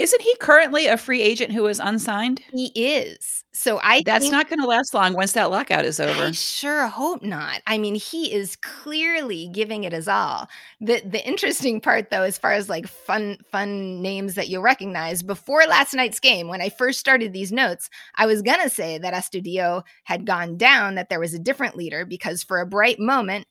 Isn't he currently a free agent who is unsigned? He is. So I That's not going to last long once that lockout is over. I sure hope not. I mean, he is clearly giving it his all. The the interesting part though, as far as like fun fun names that you'll recognize, before last night's game, when I first started these notes, I was gonna say that Astudillo had gone down, that there was a different leader, because for a bright moment,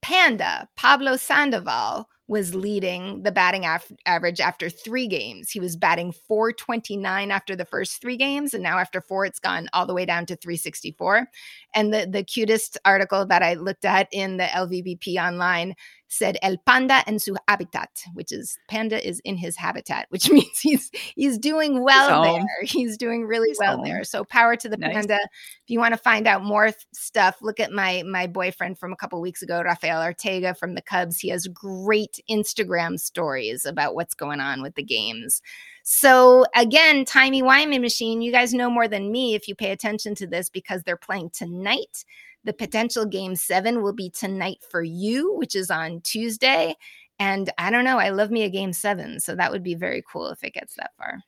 Panda, Pablo Sandoval, was leading the batting af- average after three games. He was batting 429 after the first three games, and now after four, it's gone all the way down to 364. And the, the cutest article that I looked at in the LVBP online said El Panda en su habitat, which is panda is in his habitat, which means he's he's doing well He's there. He's doing really He's well home. there. So power to the Nice. panda. If you want to find out more th- stuff, look at my my boyfriend from a couple weeks ago, Rafael Ortega from the Cubs. He has great Instagram stories about what's going on with the games. So again, Timey Wimey Machine, you guys know more than me if you pay attention to this because they're playing tonight. The potential game seven will be tonight for you, which is on Tuesday. And I don't know, I love me a game seven. So that would be very cool if it gets that far.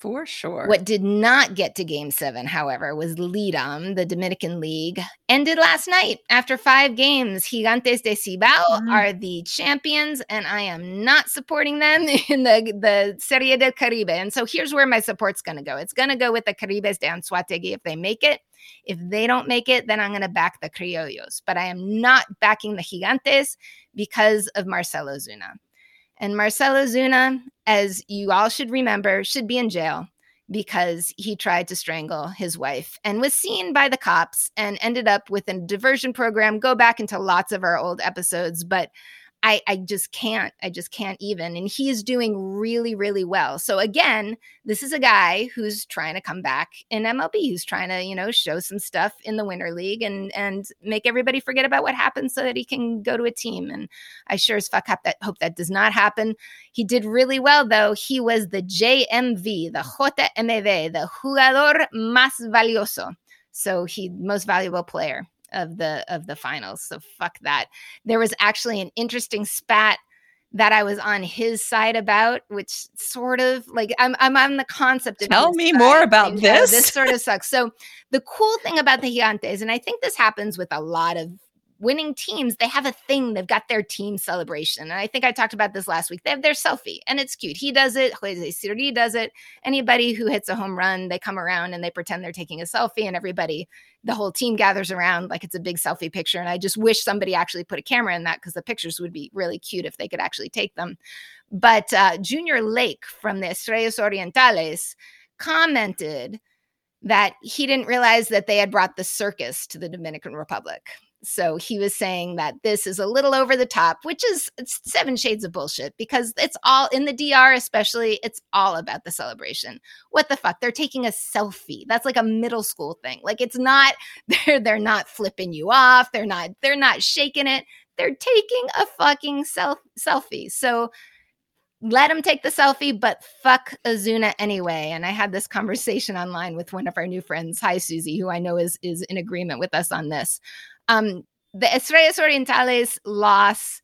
For sure. What did not get to game seven, however, was Lidom, the Dominican League, ended last night after five games. Gigantes de Cibao Mhm. are the champions, and I am not supporting them in the, the Serie del Caribe. And so here's where my support's going to go it's going to go with the Caribes de Anzoátegui if they make it. If they don't make it, then I'm going to back the Criollos. But I am not backing the Gigantes because of Marcell Ozuna. And Marcell Ozuna, as you all should remember, should be in jail because he tried to strangle his wife and was seen by the cops and ended up with a diversion program. Go back into lots of our old episodes, but I, I just can't. I just can't even. And he is doing really, really well. So again, this is a guy who's trying to come back in MLB, who's trying to, you know, show some stuff in the winter league and and make everybody forget about what happened so that he can go to a team. And I sure as fuck hope that hope that does not happen. He did really well, though. He was the JMV, the JMV, the jugador más valioso. So he most valuable player of the of the finals. So fuck that. There was actually an interesting spat that I was on his side about, which sort of like I'm I'm on the concept of Tell me more about this. This sort of sucks. So the cool thing about the Gigantes, and I think this happens with a lot of winning teams, they have a thing. They've got their team celebration. And I think I talked about this last week. They have their selfie and it's cute. He does it. Jose Siri does it. Anybody who hits a home run, they come around and they pretend they're taking a selfie and everybody, the whole team gathers around like it's a big selfie picture. And I just wish somebody actually put a camera in that because the pictures would be really cute if they could actually take them. But uh, Junior Lake from the Estrellas Orientales commented that he didn't realize that they had brought the circus to the Dominican Republic. So he was saying that this is a little over the top, which is seven shades of bullshit because it's all in the DR, especially, it's all about the celebration. What the fuck? They're taking a selfie. That's like a middle school thing. Like it's not, they're they're not flipping you off, they're not, they're not shaking it. They're taking a fucking self selfie. So let him take the selfie, but fuck Ozuna anyway. And I had this conversation online with one of our new friends. Hi, Susie, who I know is is in agreement with us on this. Um, the Estrellas Orientales loss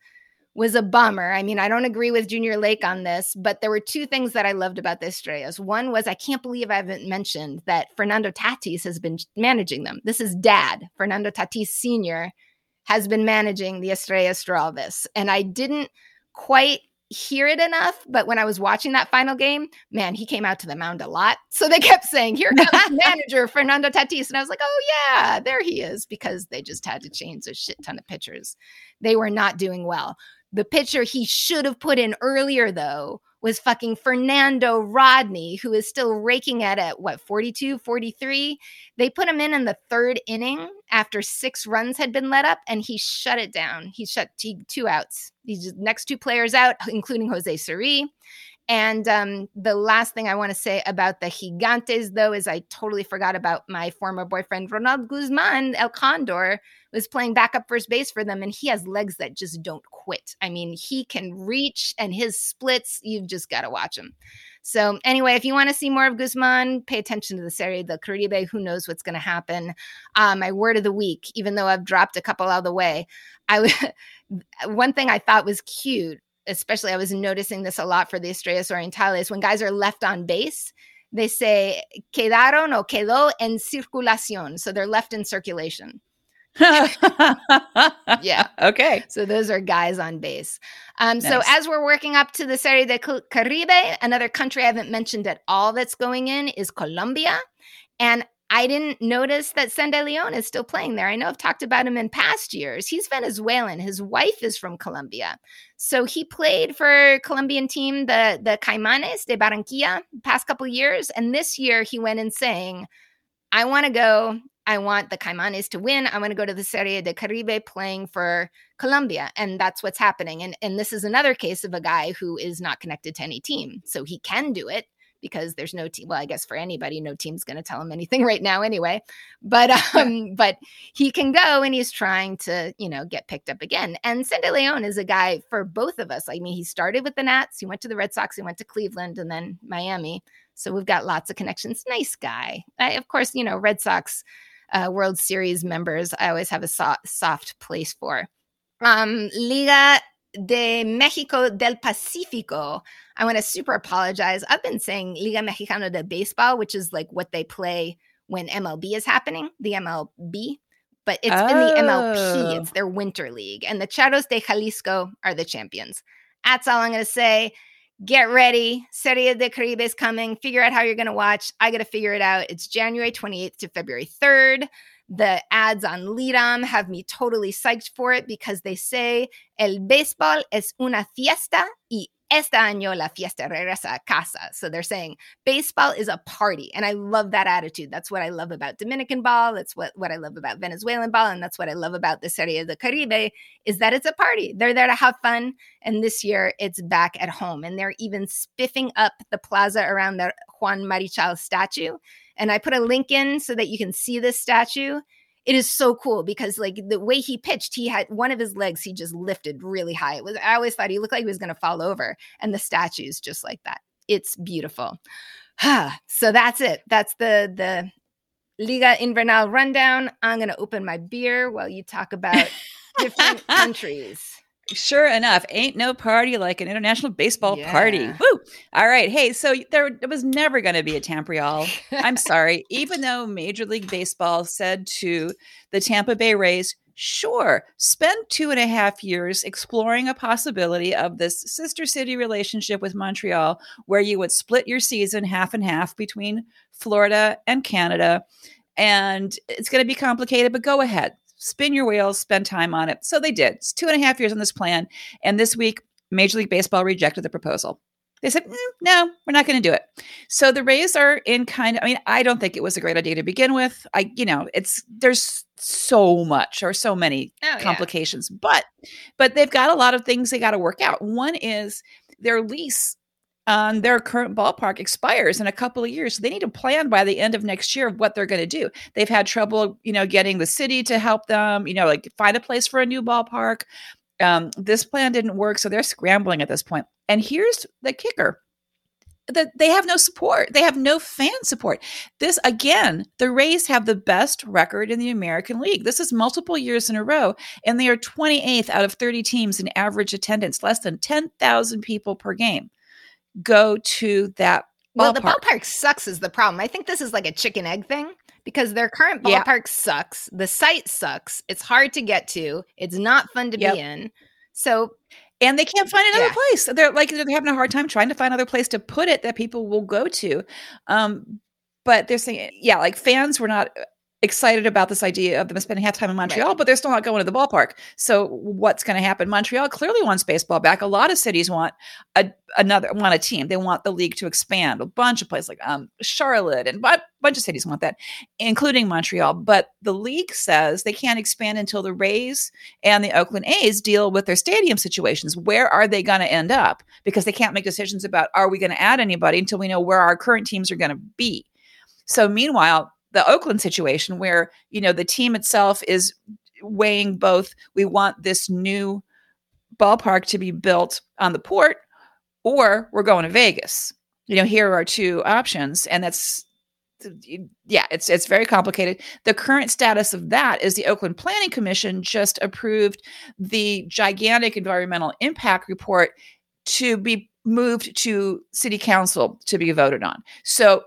was a bummer. I mean, I don't agree with Junior Lake on this, but there were two things that I loved about the Estrellas. One was I can't believe I haven't mentioned that Fernando Tatis has been managing them. This is dad, Fernando Tatis Sr. has been managing the Estrellas Stralvis. And I didn't quite hear it enough, but when I was watching that final game, man, he came out to the mound a lot. So they kept saying, Here comes manager Fernando Tatis. And I was like, Oh, yeah, there he is, because they just had to change a shit ton of pitchers. They were not doing well. The pitcher he should have put in earlier, though, was fucking Fernando Rodney, who is still raking at at what 42, 43. They put him in in the third inning after six runs had been let up, and he shut it down. He shut two outs. These next two players out, including Jose Siri. And um, the last thing I want to say about the Gigantes, though, is I totally forgot about my former boyfriend, Ronald Guzman, El Condor, was playing backup first base for them, and he has legs that just don't quit. I mean, he can reach, and his splits, you've just got to watch him. So, anyway, if you want to see more of Guzman, pay attention to the Serie del Caribe. Who knows what's going to happen? Uh, my word of the week, even though I've dropped a couple out of the way, I one thing I thought was cute especially I was noticing this a lot for the Estrellas Orientales, when guys are left on base, they say quedaron o quedó en circulación. So they're left in circulation. yeah. Okay. So those are guys on base. Um, nice. So as we're working up to the Serie de Caribe, another country I haven't mentioned at all that's going in is Colombia. And I didn't notice that Sandy León is still playing there. I know I've talked about him in past years. He's Venezuelan. His wife is from Colombia. So he played for Colombian team, the, the Caimanes de Barranquilla, past couple years. And this year he went in saying, I want to go. I want the Caimanes to win. I want to go to the Serie de Caribe playing for Colombia. And that's what's happening. And, and this is another case of a guy who is not connected to any team. So he can do it because there's no team. Well, I guess for anybody, no team's going to tell him anything right now anyway. But um, but he can go, and he's trying to you know get picked up again. And Sandy León is a guy for both of us. I mean, he started with the Nats, he went to the Red Sox, he went to Cleveland, and then Miami. So we've got lots of connections. Nice guy. I, of course, you know Red Sox uh, World Series members. I always have a so- soft place for. Um, Liga de Mexico del Pacífico. I want to super apologize. I've been saying Liga Mexicana de Baseball, which is like what they play when MLB is happening, the MLB, but it's oh. in the MLP. Oh. It's their winter league. And the Charros de Jalisco are the champions. That's all I'm going to say. Get ready. Serie de Caribe is coming. Figure out how you're going to watch. I got to figure it out. It's January 28th to February 3rd. The ads on Lidom have me totally psyched for it because they say el baseball es una fiesta y este año la fiesta regresa a casa. So they're saying baseball is a party. And I love that attitude. That's what I love about Dominican ball. That's what, what I love about Venezuelan ball. And that's what I love about the Serie de Caribe is that it's a party. They're there to have fun. And this year it's back at home. And they're even spiffing up the plaza around the Juan Marichal statue. And I put a link in so that you can see this statue. It is so cool because like the way he pitched, he had one of his legs he just lifted really high. It was I always thought he looked like he was going to fall over, and the statue's just like that. It's beautiful. so that's it. That's the the Liga Invernal rundown. I'm going to open my beer while you talk about different countries. Sure enough, ain't no party like an international baseball yeah. party. Woo! All right. Hey, so there was never going to be a Tampa I'm sorry. Even though Major League Baseball said to the Tampa Bay Rays, sure, spend two and a half years exploring a possibility of this sister city relationship with Montreal, where you would split your season half and half between Florida and Canada. And it's going to be complicated, but go ahead spin your wheels, spend time on it. So they did. It's two and a half years on this plan. And this week, Major League Baseball rejected the proposal. They said, mm, no, we're not going to do it. So the Rays are in kind of, I mean, I don't think it was a great idea to begin with. I, you know, it's, there's so much or so many oh, complications, yeah. but, but they've got a lot of things they got to work out. One is their lease on their current ballpark expires in a couple of years. So they need to plan by the end of next year what they're going to do. They've had trouble, you know, getting the city to help them, you know, like find a place for a new ballpark. Um, this plan didn't work, so they're scrambling at this point. And here's the kicker that they have no support. They have no fan support. This again, the Rays have the best record in the American League. This is multiple years in a row, and they are 28th out of 30 teams in average attendance, less than 10,000 people per game go to that well, the ballpark sucks is the problem. I think this is like a chicken egg thing because their current ballpark yeah. sucks. The site sucks. It's hard to get to. It's not fun to yep. be in. So, and they can't find another yeah. place. They're like they're having a hard time trying to find another place to put it that people will go to. Um, but they're saying, yeah, like fans were not excited about this idea of them spending half time in Montreal, right. but they're still not going to the ballpark. So what's going to happen? Montreal clearly wants baseball back. A lot of cities want a, another want a team. They want the league to expand. A bunch of places like um, Charlotte and a bunch of cities want that, including Montreal. But the league says they can't expand until the Rays and the Oakland A's deal with their stadium situations. Where are they going to end up? Because they can't make decisions about are we going to add anybody until we know where our current teams are going to be. So meanwhile, the Oakland situation where, you know, the team itself is weighing both we want this new ballpark to be built on the port or we're going to Vegas. You know, here are two options and that's yeah, it's it's very complicated. The current status of that is the Oakland Planning Commission just approved the gigantic environmental impact report to be moved to city council to be voted on. So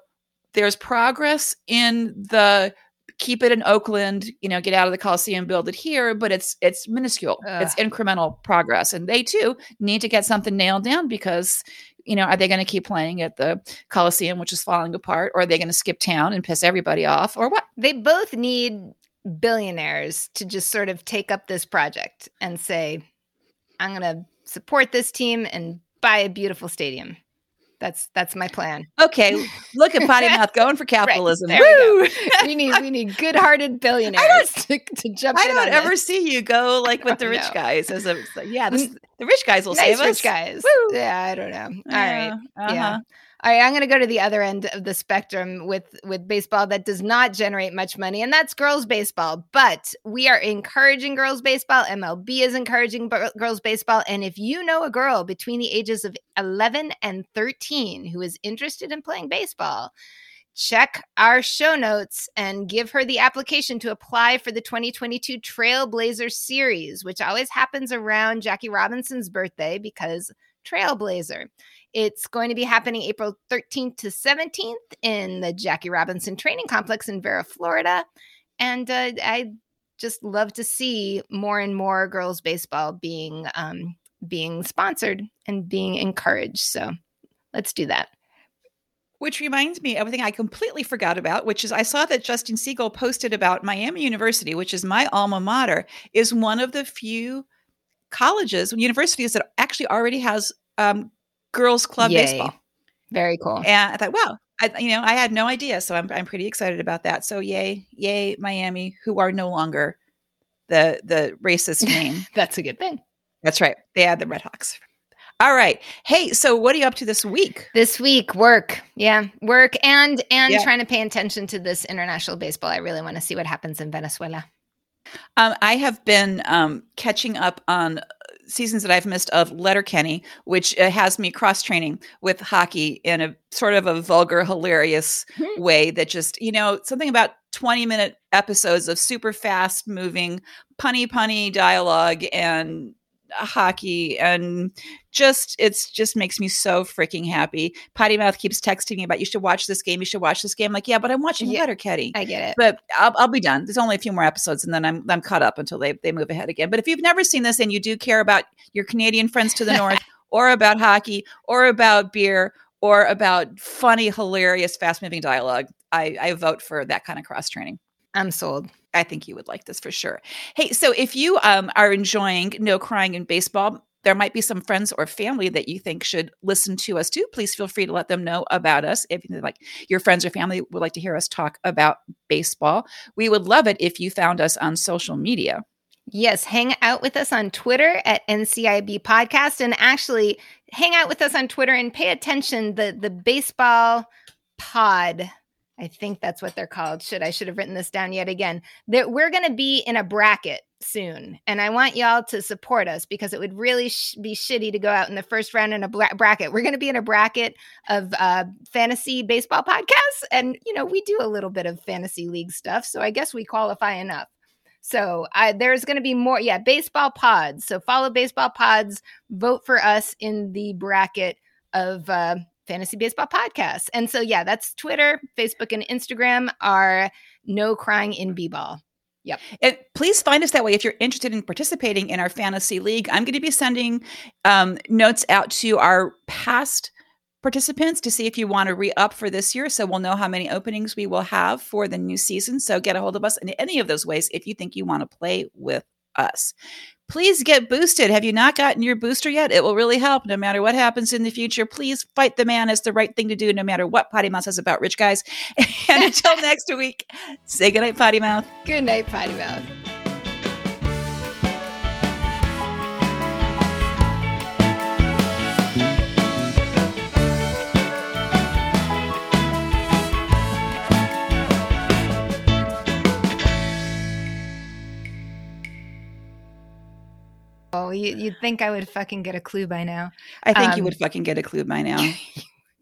there's progress in the keep it in Oakland, you know, get out of the Coliseum, build it here, but it's it's minuscule. Ugh. It's incremental progress. And they too need to get something nailed down because you know, are they going to keep playing at the Coliseum, which is falling apart, or are they going to skip town and piss everybody off, or what? They both need billionaires to just sort of take up this project and say, I'm going to support this team and buy a beautiful stadium. That's that's my plan. Okay, look at Potty Mouth going for capitalism. there we Woo! We need we need good-hearted billionaires to, to jump I in don't on ever this. see you go like with the rich no. guys as a yeah, this, the rich guys will nice save rich us. guys. Woo. Yeah, I don't know. All right. uh-huh. Yeah. All right, I'm going to go to the other end of the spectrum with with baseball that does not generate much money, and that's girls baseball. But we are encouraging girls baseball. MLB is encouraging b- girls baseball, and if you know a girl between the ages of 11 and 13 who is interested in playing baseball, check our show notes and give her the application to apply for the 2022 Trailblazer Series, which always happens around Jackie Robinson's birthday because Trailblazer. It's going to be happening April 13th to 17th in the Jackie Robinson Training Complex in Vero, Florida. And uh, I just love to see more and more girls baseball being um, being sponsored and being encouraged. So let's do that. Which reminds me of a thing I completely forgot about, which is I saw that Justine Siegal posted about Miami University, which is my alma mater, is one of the few colleges, universities that actually already has um, girls club Yay. baseball. Very cool. And I thought, wow, I, you know, I had no idea, so I'm I'm pretty excited about that. So yay, yay, Miami, who are no longer the the racist name. That's a good thing. That's right, they had the Red Hawks. All right, hey, so what are you up to this week? This week, work. Yeah, work and and Yeah. trying to pay attention to this international baseball. I really want to see what happens in Venezuela. Um, I have been um, catching up on seasons that I've missed of Letterkenny, which uh, has me cross training with hockey in a sort of a vulgar, hilarious Hmm. way that just, you know, something about 20 minute episodes of super fast moving, punny, punny dialogue and hockey and just it's just makes me so freaking happy potty mouth keeps texting me about you should watch this game you should watch this game like yeah but i'm watching Yeah. letterkenny I get it. but I'll, I'll be done. There's only a few more episodes, and then I'm I'm caught up until they they move ahead again. But if you've never seen this and you do care about your Canadian friends to the north, or about hockey, or about beer, or about funny, hilarious, fast moving dialogue, I I vote for that kind of cross training. I'm sold. I think you would like this for sure. Hey, so if you um, are enjoying No Crying in Baseball, there might be some friends or family that you think should listen to us too. Please feel free to let them know about us. If like your friends or family would like to hear us talk about baseball, we would love it if you found us on social media. Yes, hang out with us on Twitter at NCIB Podcast, and actually hang out with us on Twitter and pay attention. The the baseball pod, I think that's what they're called. Should I should have written this down yet again? That we're going to be in a bracket soon, and I want y'all to support us because it would really sh- be shitty to go out in the first round in a bla- bracket. We're going to be in a bracket of uh, fantasy baseball podcasts, and you know we do a little bit of fantasy league stuff, so I guess we qualify enough. So I, there's going to be more, yeah, baseball pods. So follow baseball pods, vote for us in the bracket of uh, fantasy baseball podcast. And so, yeah, that's Twitter, Facebook, and Instagram are no crying in b-ball. And please find us that way if you're interested in participating in our fantasy league. I'm going to be sending um, notes out to our past participants to see if you want to re up for this year. So we'll know how many openings we will have for the new season. So get a hold of us in any of those ways if you think you want to play with us. Please get boosted. Have you not gotten your booster yet? It will really help no matter what happens in the future. Please fight the man. It's the right thing to do no matter what Potty Mouth says about rich guys. And until next week, say goodnight, Potty Mouth. Good night, Potty Mouth. You, you'd think I would fucking get a clue by now. I think you Um, would fucking get a clue by now.